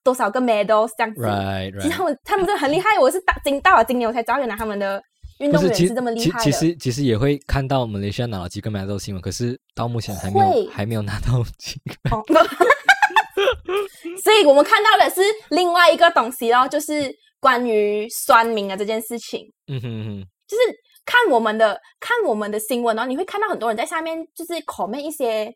多少个 medals 这样子。，right 其实他们他们真的很厉害，我是大惊到了今年我才知道，原来他们的运动员是这么厉害的。其其实其实也会看到马来西亚拿了几个 medal 新闻，可是到目前还没有还没有拿到几个。哦，所以我们看到的是另外一个东西咯，就是关于酸民的这件事情。嗯哼嗯哼，就是看我们的看我们的新闻哦，你会看到很多人在下面就是 comment 一些，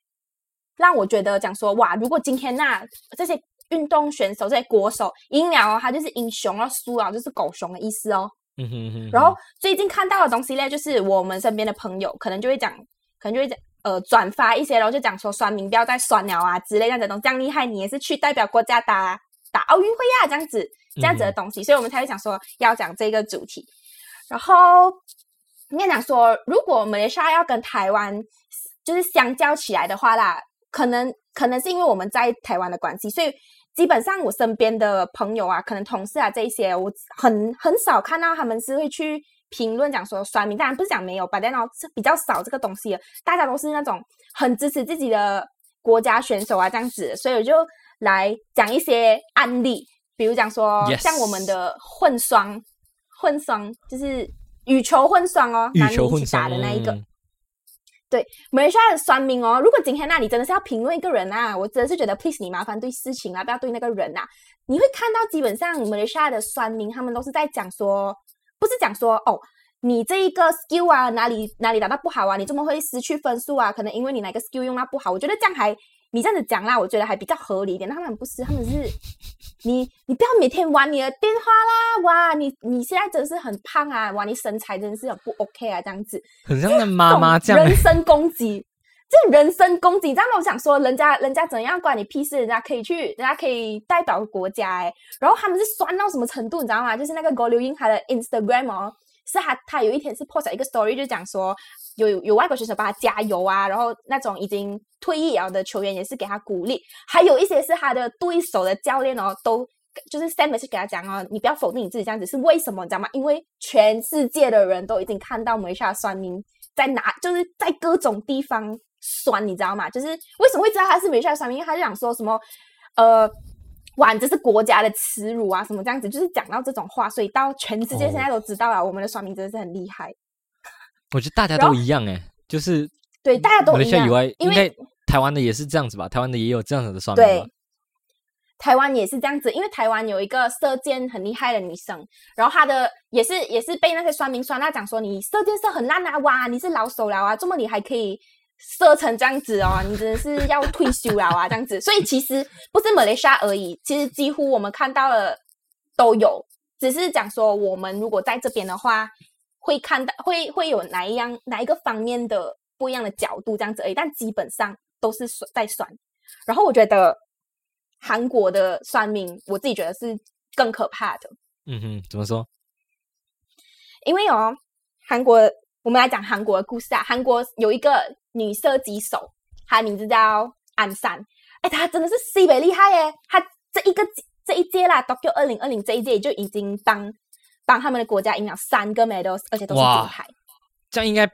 让我觉得讲说哇，如果今天那、这些运动选手这些国手赢了哦，他就是英雄哦，输了就是狗熊的意思哦。嗯哼嗯哼。然后最近看到的东西呢，就是我们身边的朋友可能就会讲，可能就会讲呃转发一些，然后就讲说酸民不要再酸了啊之类这样子的东西，这样厉害，你也是去代表国家打打奥运会啊，这样子这样子的东西，所以我们才会讲说要讲这个主题。然后应该讲说，如果马来西亚要跟台湾就是相较起来的话啦，可能可能是因为我们在台湾的关系，所以基本上我身边的朋友啊，可能同事啊这一些，我很很少看到他们是会去评论讲说酸民，当然不是讲没有，吧，但呢是比较少这个东西，大家都是那种很支持自己的国家选手啊这样子，所以我就来讲一些案例，比如讲说像我们的混双，混双就是羽球混双哦，羽男女一起球混双打的那一个。嗯马来西亚的酸民哦，如果今天那、你真的是要评论一个人啊，我真的是觉得 please 你麻烦对事情啊，不要对那个人啊。你会看到基本上马来西亚的酸民，他们都是在讲说，不是讲说哦，你这一个 skill 啊哪里哪里打到不好啊，你怎么会失去分数啊？可能因为你哪个 skill 用到不好。我觉得这样还你这样子讲啦，我觉得还比较合理一点。他们不是，他们是你你不要每天玩你的电话啦，哇，你你现在真是很胖啊，哇，你身材真是很不 OK 啊，这样子。很像那妈妈这样欸。人身攻击，这人身攻击，你知道吗？我想说，人家人家怎样关你屁事？人家可以去，人家可以代表国家哎。然后他们是酸到什么程度，你知道吗？就是那个郭刘英他的 Instagram 哦，是他他有一天是 post 一个 story，就讲说有有外国选手帮他加油啊，然后那种已经退役了的球员也是给他鼓励，还有一些是他的对手的教练哦，都就是 send message 给他讲哦，你不要否定你自己这样子，是为什么？你知道吗？因为全世界的人都已经看到梅下酸民在哪，就是在各种地方酸，你知道吗？就是为什么会知道他是梅下酸民？因为他就想说什么，呃。哇，你这是国家的耻辱啊！什么这样子，就是讲到这种话，所以到全世界现在都知道了，我们的酸民真的是很厉害。我觉得大家都一样哎，就是对，大家都一样以外，因为台湾的也是这样子吧？台湾的也有这样子的算命对？，台湾也是这样子，因为台湾有一个射箭很厉害的女生，然后她的也是也是被那些酸民酸那讲说你射箭射很烂啊，哇，你是老手了啊，这么你还可以射成这样子哦，你真的是要退休了啊，这样子。所以其实不是马来西亚而已，其实几乎我们看到的都有，只是讲说我们如果在这边的话，会看到会会有哪一样哪一个方面的不一样的角度这样子而已，但基本上都是算在酸。然后我觉得韩国的算命，我自己觉得是更可怕的，嗯哼，怎么说？因为哦，韩国我们来讲韩国的故事啊，韩国有一个女射击手，她的名字叫安山，哎，她真的是西北厉害耶！她这一个这一届啦，Tokyo 二零二零这一届就已经帮帮他们的国家赢了三个 medals，而且都是哇金牌。这样应该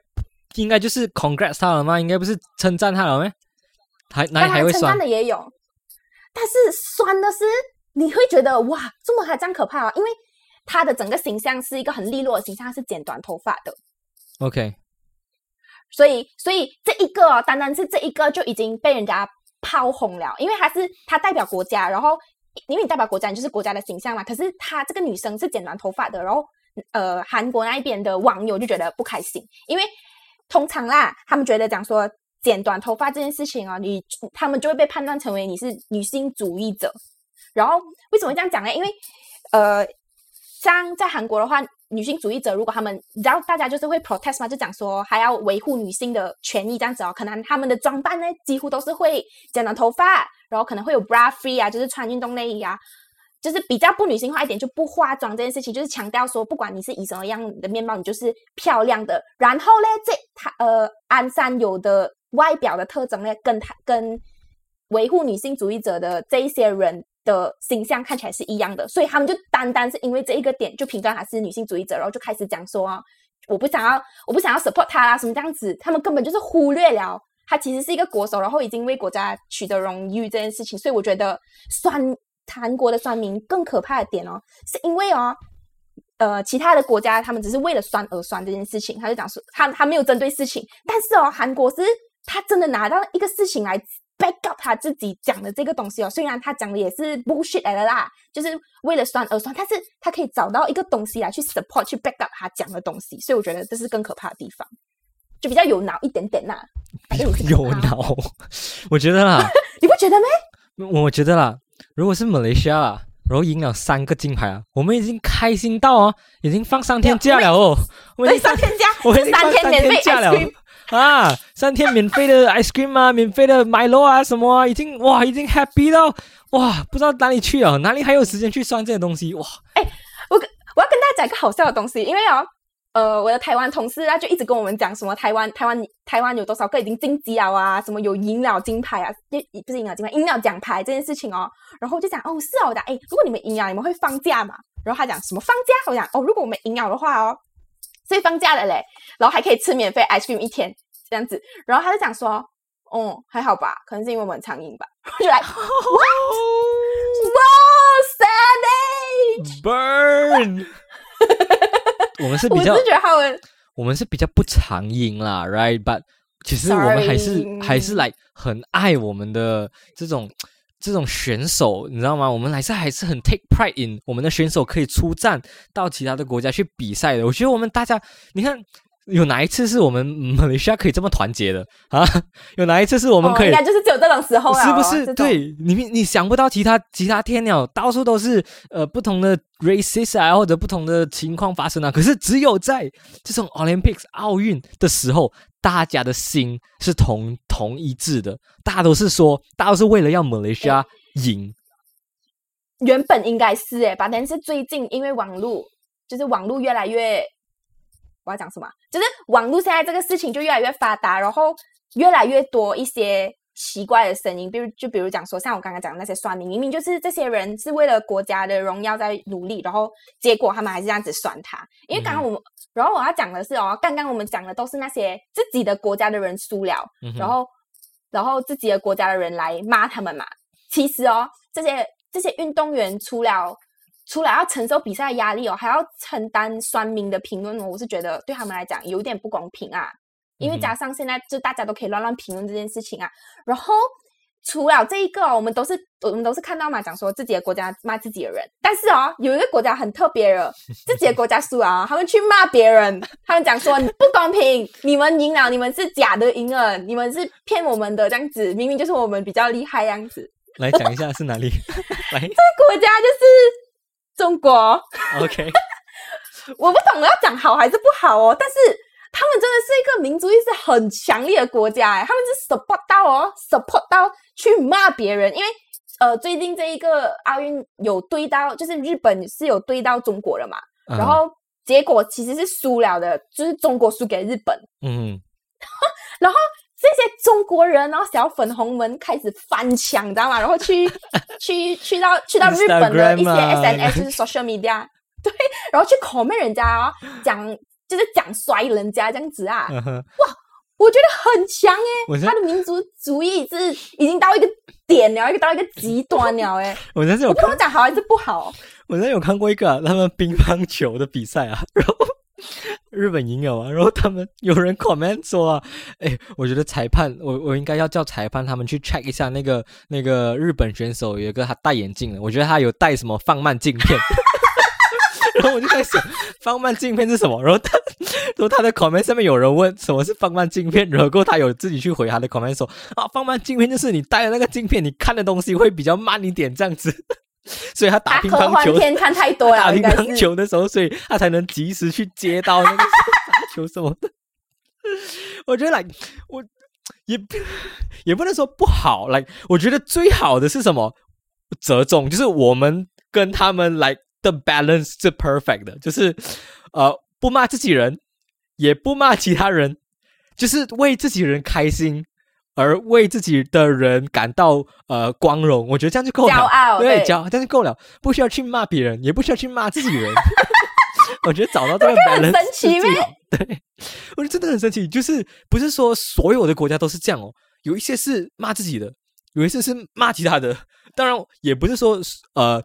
应该就是 congrats 他了吗？应该不是称赞他了吗？还哪里还会酸赞的也有，但是酸的是你会觉得哇，这么还这样可怕啊？因为他的整个形象是一个很利落的形象，她是剪短头发的，？OK，所以所以这一个哦，单单是这一个就已经被人家炮轰了，因为他是他代表国家，然后因为你代表国家，你就是国家的形象嘛。可是她这个女生是剪短头发的，然后呃，韩国那一边的网友就觉得不开心，因为通常啦，他们觉得讲说剪短头发这件事情哦，你他们就会被判断成为你是女性主义者。然后为什么这样讲呢？因为呃，像在韩国的话，女性主义者如果他们，你知道大家就是会 protest 嘛，就讲说还要维护女性的权益这样子哦。可能他们的装扮呢，几乎都是会剪短头发，然后可能会有 bra free 啊，就是穿运动内衣啊。就是比较不女性化一点，就不化妆这件事情，就是强调说，不管你是以什么样的面貌，你就是漂亮的。然后呢，这他呃安山有的外表的特征呢，跟他跟维护女性主义者的这一些人的形象看起来是一样的，所以他们就单单是因为这一个点就评断他是女性主义者，然后就开始讲说啊，我不想要，我不想要 support 他啦，什么这样子，他们根本就是忽略了他其实是一个国手，然后已经为国家取得荣誉这件事情，所以我觉得酸韩国的酸民更可怕的点哦，是因为哦，呃其他的国家他们只是为了酸而酸这件事情，他就讲说他他没有针对事情，但是哦，韩国是他真的拿到一个事情来 back up 他自己讲的这个东西哦，虽然他讲的也是 bullshit 来的啦，就是为了酸而酸，但是他可以找到一个东西来去 support 去 back up 他讲的东西，所以我觉得这是更可怕的地方，就比较有脑一点点呐、有可怕脑，我觉得啦，你不觉得吗？我觉得啦，如果是马来西亚啦，然后赢了三个金牌啊，我们已经开心到哦，已经放三天假了哦，我们三天假，我们三天免费假了 啊，三天免费的 ice cream 啊，免费的 Milo 啊，什么啊，已经哇，已经 happy 到哇，不知道哪里去了，哪里还有时间去算这些东西哇？我跟我要跟大家讲一个好笑的东西，因为哦，呃，我的台湾同事他就一直跟我们讲什么台湾台湾台湾有多少个已经晋级了啊，什么有赢了金牌啊，也不是赢了金牌，赢了奖牌这件事情哦，然后我就讲哦是哦，我讲哎，如果你们赢了，你们会放假嘛？然后他讲什么放假？我讲哦，如果我们赢了的话哦，所以放假了嘞，然后还可以吃免费 ice cream 一天这样子，然后他就讲说。哦，还好吧，可能是因为我们很常赢吧。我就来，哇，savage！Burn！我们是比较我是，觉得他们我们是比较不常赢啦，right？But 其实我们还是还是来很爱我们的这种这种选手，你知道吗？我们还是还是很 take pride in 我们的选手可以出战到其他的国家去比赛的。我觉得我们大家，你看。有哪一次是我们马来西亚可以这么团结的啊？有哪一次是我们可以哦应该就是只有这种时候了哦，是不是？对你，你想不到其他其他天鸟到处都是呃不同的 races 啊，或者不同的情况发生啊。可是只有在这种 Olympics 奥运的时候，大家的心是同同一致的，大家都是说，大家都是为了要马来西亚赢。原本应该是诶，吧，但是最近因为网络，就是网络越来越，我要讲什么啊？就是网络现在这个事情就越来越发达，然后越来越多一些奇怪的声音，比如就比如讲说，像我刚刚讲的那些酸民，明明就是这些人是为了国家的荣耀在努力，然后结果他们还是这样子酸他。因为刚刚我们，然后我要讲的是哦，刚刚我们讲的都是那些自己的国家的人输了，嗯然后然后自己的国家的人来骂他们嘛。其实哦，这些这些运动员除了除了要承受比赛压力哦，还要承担酸民的评论哦，我是觉得对他们来讲有点不公平啊。因为加上现在就大家都可以乱乱评论这件事情啊，然后除了这一个哦、我们都是我们都是看到嘛，讲说自己的国家骂自己的人，但是哦，有一个国家很特别的，自己的国家输了啊，他们去骂别人，他们讲说你不公平，你们赢了，你们是假的赢了，你们是骗我们的这样子，明明就是我们比较厉害这样子。来讲一下是哪里？来这个国家就是中国，，OK，我不懂我要讲好还是不好哦，但是他们真的是一个民族意识很强烈的国家哎，他们是 support 到哦，support 到去骂别人，因为呃最近这一个奥运有对到，就是日本是有对到中国了嘛，嗯。然后结果其实是输了的，就是中国输给日本，嗯，然后这些中国人，然后小粉红们开始翻墙，你知道吗？然后去 去去到去到日本的一些 SNS，就是 social media，对，然后去 comment 人家哦，讲就是讲衰人家这样子啊，嗯哼我觉得很强诶，我是他的民族主义是已经到一个点了，一个到一个极端了诶。我那是有看我不能讲好还是不好，我那有看过一个、啊、他们乒乓球的比赛啊，然后日本赢了啊，然后他们有人 comment 说啊，哎，我觉得裁判，我我应该要叫裁判他们去 check 一下那个那个日本选手有一个他戴眼镜的，我觉得他有戴什么放慢镜片。然后我就在想，放慢镜片是什么？然后他，然后他的 comment 上面有人问什么是放慢镜片，然后他有自己去回他的 comment 说啊，放慢镜片就是你戴的那个镜片，你看的东西会比较慢一点这样子。所以他打乒乓球看太多打了，打乒乓。球的时候，所以他才能及时去接到那个打球什么的。我觉得来，我也不也不能说不好，来，我觉得最好的是什么？折中，就是我们跟他们来的 balance 是 perfect 的，就是呃不骂自己人，也不骂其他人，就是为自己人开心。而为自己的人感到呃光荣，我觉得这样就够了。骄傲对，对骄傲，这样就够了，不需要去骂别人，也不需要去骂自己人。我觉得找到这个 很 balance 神奇。对，我觉得真的很神奇，就是不是说所有的国家都是这样哦，有一些是骂自己的，有一些是骂其他的。当然，也不是说呃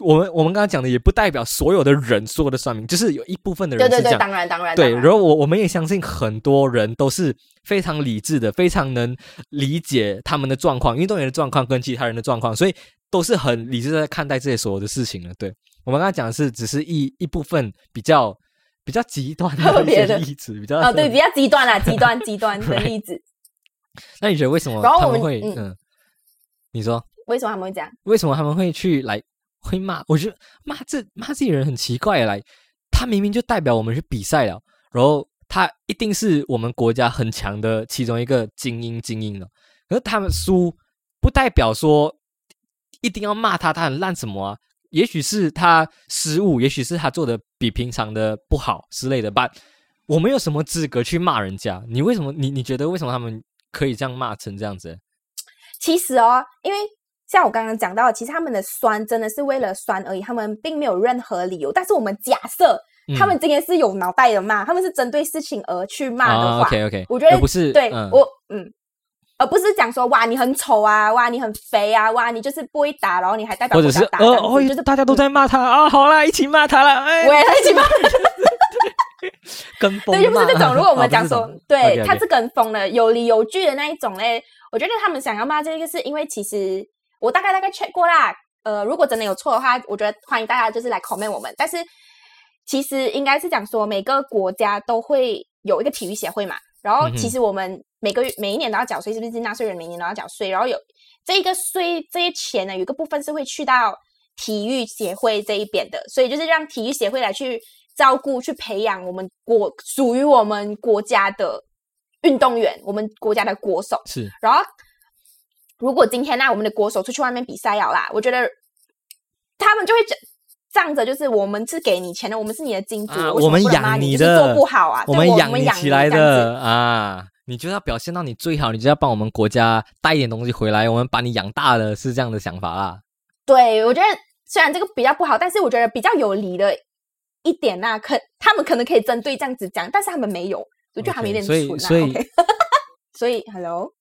我们我们刚刚讲的也不代表所有的人说的算命，就是有一部分的人对对对，是这样。当然当然，对，然然后我我们也相信很多人都是非常理智的，非常能理解他们的状况，运动员的状况跟其他人的状况，所以都是很理智的在看待这些所有的事情的。对我们刚刚讲的是只是一一部分比较比较极端的一些例子，比较哦，对，比较极端啦，极 端极端的例子。那你觉得为什么他们会嗯嗯？你说为什么他们会这样？为什么他们会去来会骂？我觉得骂这骂这些人很奇怪。来，他明明就代表我们去比赛了，然后他一定是我们国家很强的其中一个精英精英了。可是他们输，不代表说一定要骂他，他很烂什么啊？也许是他失误，也许是他做的比平常的不好之类的。但我们有什么资格去骂人家？你为什么？你你觉得为什么他们可以这样骂成这样子？其实哦，因为像我刚刚讲到，其实他们的酸真的是为了酸而已，他们并没有任何理由。但是我们假设嗯他们今天是有脑袋的骂，他们是针对事情而去骂的啊话，，OK OK，我觉得不是对、嗯我嗯，而不是讲说哇你很丑啊，哇你很肥啊，哇你就是不会打，然后你还代表或者是国家打呃哦，就是大家都在骂他啊，好啦，一起骂他了，哎，我也很喜欢。跟风对，就不是这种。如果我们 讲说，对，他他是跟风的，有理有据的那一种嘞，我觉得他们想要骂这个，是因为其实我大概大概 check 过啦。呃，如果真的有错的话，我觉得欢迎大家就是来 comment 我们。但是其实应该是讲说，每个国家都会有一个体育协会嘛，然后其实我们每个月每一年都要缴税，是不是？纳税人每年都要缴税，然后有这一个税这些钱呢，有一个部分是会去到体育协会这一边的，所以就是让体育协会来去照顾、去培养我们国属于我们国家的运动员，我们国家的国手。是然后，如果今天那、我们的国手出去外面比赛了啦，我觉得他们就会这仗着就是我们是给你钱的，我们是你的金主，啊，我们养你就是的，做不好啊，我对我养你起来的啊，你就要表现到你最好，你就要帮我们国家带一点东西回来，我们把你养大了，是这样的想法啦。对，我觉得虽然这个比较不好，但是我觉得比较有理的一点呐、可他们可能可以针对这样子讲，但是他们没有，我觉得他们有点蠢、啊。所以所以 所以，Hello，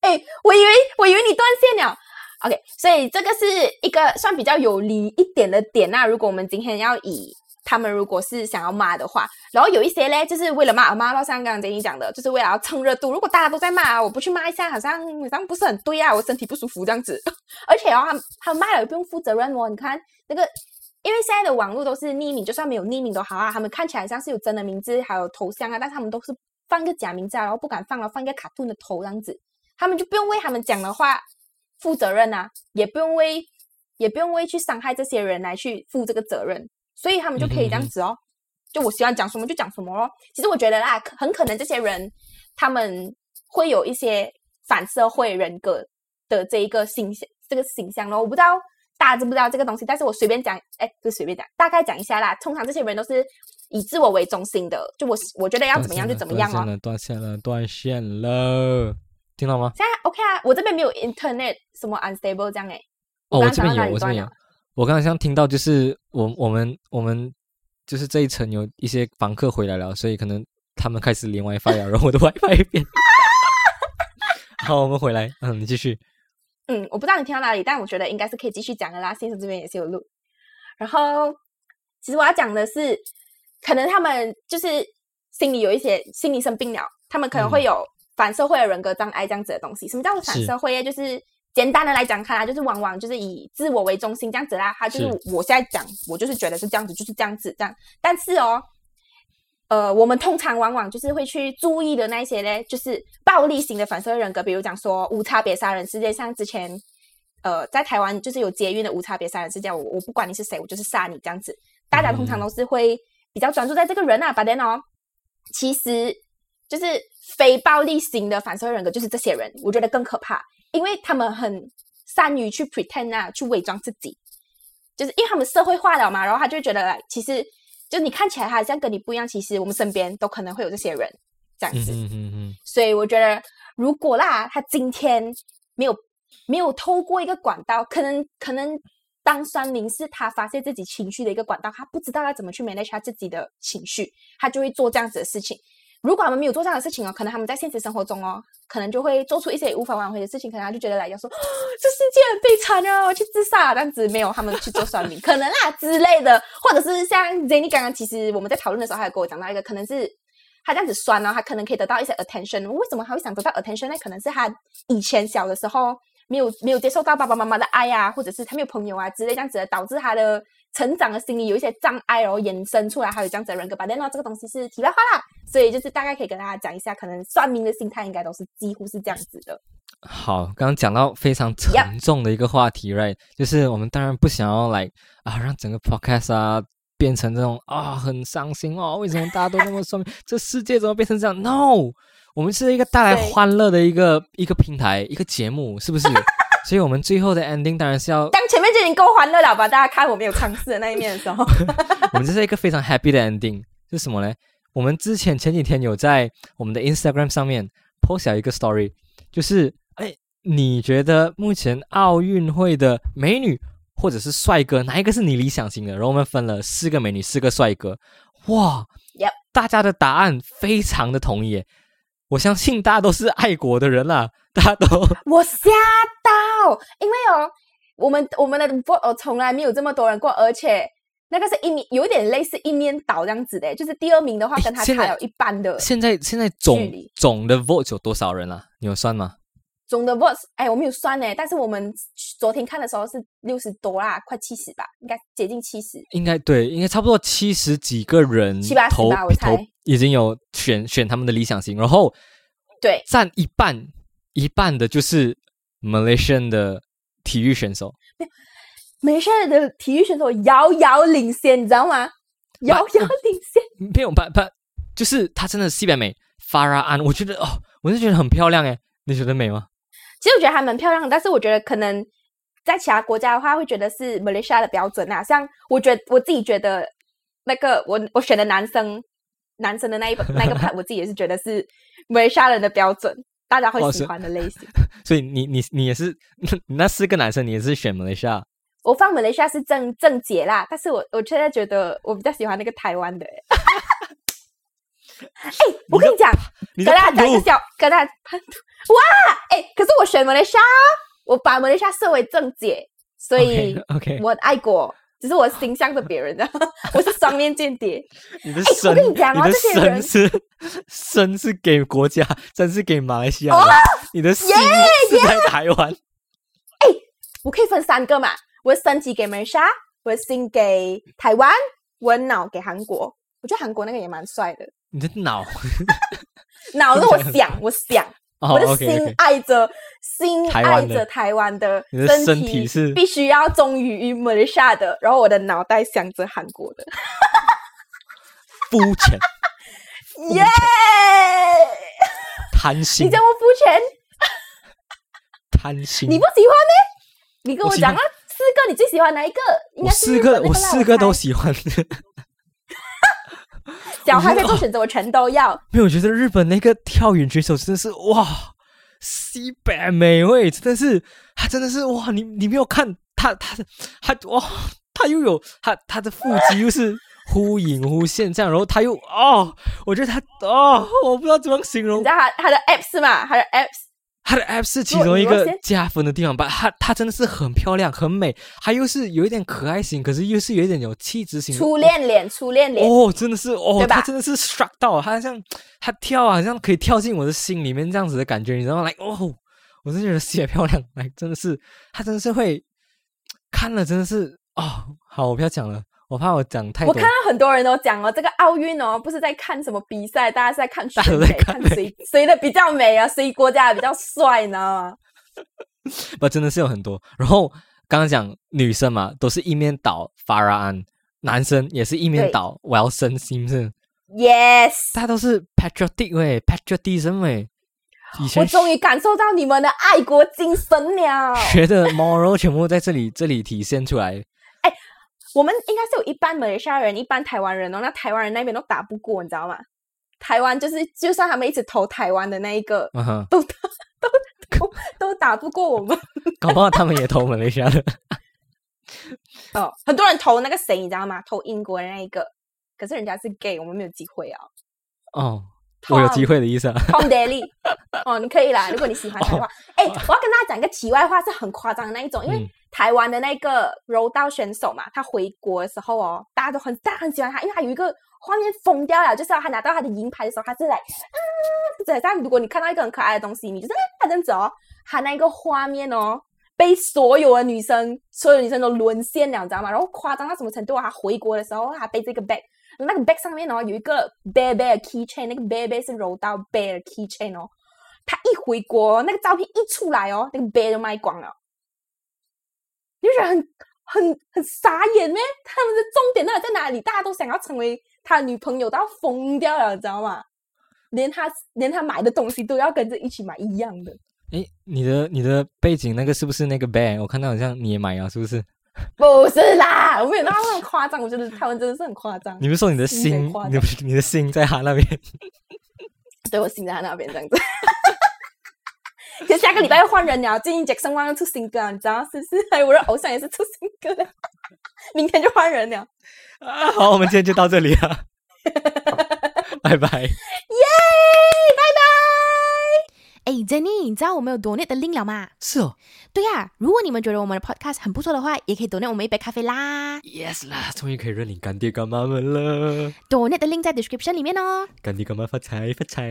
哎，我以为我以为你断线了。OK，所以这个是一个算比较有理一点的点那如果我们今天要以他们如果是想要骂的话，然后有一些嘞，就是为了骂而骂咯，像刚刚杰英讲的，就是为了要蹭热度。如果大家都在骂，我不去骂一下，好像好像不是很对啊，我身体不舒服这样子。而且哦，他他们骂了也不用负责任哦。你看那个，因为现在的网络都是匿名，就算没有匿名都好啊，他们看起来像是有真的名字还有头像啊，但是他们都是放个假名字啊，然后不敢放了，放一个卡顿的头这样子，他们就不用为他们讲的话负责任啊，也不用为也不用为去伤害这些人来去负这个责任，所以他们就可以这样子哦。就我喜欢讲什么就讲什么咯。其实我觉得啦，很可能这些人他们会有一些反社会人格的这一个形象，这个形象咯。我不知道大家知不知道这个东西，但是我随便讲，哎，不是随便讲，大概讲一下啦。通常这些人都是以自我为中心的，就我我觉得要怎么样就怎么样哦。断线了，断线了，断线了，听到吗？现在 OK 啊，我这边没有 internet 什么 unstable 这样哎。哦，我这边有，我这边有。我刚刚像听到就是我我们我们就是这一层有一些房客回来了，所以可能他们开始连 WiFi 了，然后我的 WiFi 变。好，我们回来，嗯，你继续。嗯，我不知道你听到哪里，但我觉得应该是可以继续讲的啦。先生这边也是有录，然后其实我要讲的是，可能他们就是心里有一些心理生病了，他们可能会嗯有反社会的人格障碍这样子的东西。什么叫做反社会呢？就是简单的来讲，看啊，就是往往就是以自我为中心这样子啦。他就是我现在讲，我就是觉得是这样子，就是这样子这样。但是哦，呃，我们通常往往就是会去注意的那一些呢，就是暴力型的反社会人格，比如讲说无差别杀人事件，像之前呃在台湾就是有捷运的无差别杀人事件，我我不管你是谁，我就是杀你这样子。大家通常都是会比较专注在这个人啊，把 then 哦，其实就是非暴力型的反社会人格，就是这些人，我觉得更可怕，因为他们很善于去 pretend 啊，去伪装自己，就是因为他们社会化了嘛，然后他就会觉得，其实就你看起来他好像跟你不一样，其实我们身边都可能会有这些人这样子。嗯嗯嗯嗯，所以我觉得，如果啦，他今天没有没有透过一个管道，可能可能当酸民是他发泄自己情绪的一个管道，他不知道要怎么去 manage 他自己的情绪，他就会做这样子的事情。如果他们没有做这样的事情哦，可能他们在现实生活中哦，可能就会做出一些无法挽回的事情，可能他就觉得来讲说，这世界很悲惨哦，我去自杀，这样子没有他们去做算命，可能啦之类的，或者是像 Jenny 刚刚，其实我们在讨论的时候，还有跟我讲到一个，可能是他这样子酸呢，他可能可以得到一些 attention，为什么他会想得到 attention 呢？可能是他以前小的时候没有没有接受到爸爸妈妈的爱啊，或者是他没有朋友啊之类这样子的，导致他的。成长的心理有一些障碍，然后衍生出来还有这样子的人格。吧。但那这个东西是题外话啦，所以就是大概可以跟大家讲一下，可能算命的心态应该都是几乎是这样子的。好，刚刚讲到非常沉重的一个话题，right？就是我们当然不想要来啊，让整个 podcast 啊变成这种啊很伤心哦。为什么大家都那么说明这世界怎么变成这样？No，我们是一个带来欢乐的一个一个平台，一个节目，是不是？所以我们最后的 ending 当然是要，当前面就已经够欢乐了吧？大家看我没有尝试的那一面的时候，我们这是一个非常 happy 的 ending，是什么呢？我们之前前几天有在我们的 Instagram 上面 post 一个 story，就是哎，你觉得目前奥运会的美女或者是帅哥哪一个是你理想型的？然后我们分了四个美女，四个帅哥，哇，大家的答案非常的统一。我相信大家都是爱国的人啦，大家都我吓到，因为哦，我们我们的 vote 从来没有这么多人过，而且那个是一面有点类似一面倒这样子的，就是第二名的话跟他差有一半的。现在现在总总的 vote 有多少人啊？你有算吗？总的 vote 哎，我没有算呢，但是我们昨天看的时候是六十多啦，快七十吧，应该接近七十。应该对，应该差不多七十几个人，七八十吧，我猜。已经有选选他们的理想型，然后对占一半一半的就是 Malaysian 的体育选手。没有，Malaysia 的体育选手遥遥领先，你知道吗？遥遥领先。没有，不不，就是他真的西北美 Farah An，我觉得哦，我是觉得很漂亮诶，你觉得美吗？其实我觉得还蛮漂亮的，但是我觉得可能在其他国家的话，会觉得是 Malaysia 的标准啊。像我觉得我自己觉得那个我我选的男生。男生的那一那个牌，我自己也是觉得是美杀人的标准，大家会喜欢的类型。所以你你你也是，那四个男生你也是选马来西亚？我放马来西亚是正正解啦，但是我我现在觉得我比较喜欢那个台湾的。哎，我跟你讲，跟大家讲一个小，跟大家潘图哇！哎，可是我选马来西亚，我把马来西亚设为正解，所以 OK，我爱国。只是我心向着别人的，我是双面间谍。你的身，我跟你讲哦，这些人是身是给国家，真是给马来西亚。你的心是在台湾。哎，我可以分三个嘛？我的身体给马来西亚，我的心给台湾，我的脑给韩国。我觉得韩国那个也蛮帅的。你的脑，脑是我想，我想。我的心爱着，心爱着台湾的。身体是。必须要忠于于马来西亚的，然后我的脑袋想着韩国的，肤浅，耶，贪心，你这么肤浅，贪心，你不喜欢呢？你跟我讲啊，四个你最喜欢哪一个？我四个，我四个都喜欢。小孩可以做选择，我全都要。没有，我觉得日本那个跳远选手真的是哇，西北美味，真的是他真的是哇，你你没有看他他他哇，他又有他他的腹肌又是忽隐忽现这样，然后他又哦，我觉得他哦，我不知道怎么形容。你知道他他的 apps 是吗？他的 apps。他的 app 是其中一个加分的地方吧？他他真的是很漂亮、很美，他又是有一点可爱型，可是又是有一点有气质型。初恋脸，初恋脸哦，真的是哦，他真的是 struck 到，他像他跳啊，好像可以跳进我的心里面这样子的感觉，你知道吗？来哦，我真的觉得写漂亮，来真的是他真的是会看了，真的是哦，好，我不要讲了。我怕我讲太多。我看到很多人都讲哦，这个奥运哦，不是在看什么比赛，大家是在看 谁看谁谁的比较美啊，谁国家比较帅呢？不，真的是有很多。然后刚刚讲女生嘛，都是一面倒 Farah 男生也是一面倒，我要升心是。Yes，大家都是 patriotic 喂，patriotism 喂。我终于感受到你们的爱国精神了。学的 moral 全部在这里这里体现出来。我们应该是有一半马来西亚人，一半台湾人哦。那台湾人那边都打不过，你知道吗？台湾就是，就算他们一直投台湾的那一个，都都都 都打不过我们。搞不好他们也投马来西亚的。哦，很多人投那个谁，你知道吗？投英国的那一个，可是人家是 gay，我们没有机会啊。哦，我有机会的意思啊。Tom Daly，哦，你可以啦，如果你喜欢他的话。哎、我要跟大家讲一个题外话，是很夸张的那一种，因为嗯台湾的那个柔道选手嘛，他回国的时候哦，大家都很大很喜欢他，因为他有一个画面疯掉了，就是他拿到他的银牌的时候，他是来啊，就好像如果你看到一个很可爱的东西，你就是啊这样子哦，他那个画面哦。被所有的女生，所有女生都沦陷了，你知道吗？然后夸张到什么程度啊？他回国的时候，他背这个 bag，那个 bag 上面哦有一个 bear bear keychain，那个 bear bear 是柔道 bear keychain 哦。他一回国，那个照片一出来哦，那个 bear 就卖光了，你就觉得很很很傻眼咩？他们的重点到底在哪里？大家都想要成为他女朋友，都要疯掉了，你知道吗？连他连他买的东西都要跟着一起买一样的。诶，你的你的背景那个是不是那个 band？我看到好像你也买啊，是不是？不是啦，我没有那么夸张，我觉得他们真的是很夸张。你们说你的心你的你的心在他那边。对我心在他那边这样子。可是下个礼拜要换人了，最近 Jackson Wang 要出新歌啊，你知道是不是？还有我的偶像也是出新歌了，明天就换人了。啊，好，我们今天就到这里了，拜拜。耶，拜拜。哎，Jenny，你知道我们有 donate 的 link 了吗？是哦对呀、如果你们觉得我们的 podcast 很不错的话，也可以 donate 我们一杯咖啡啦。，yes 啦，终于可以认领干爹干妈们了，donate 的 link 在 description 里面哦。干爹干妈发财发财。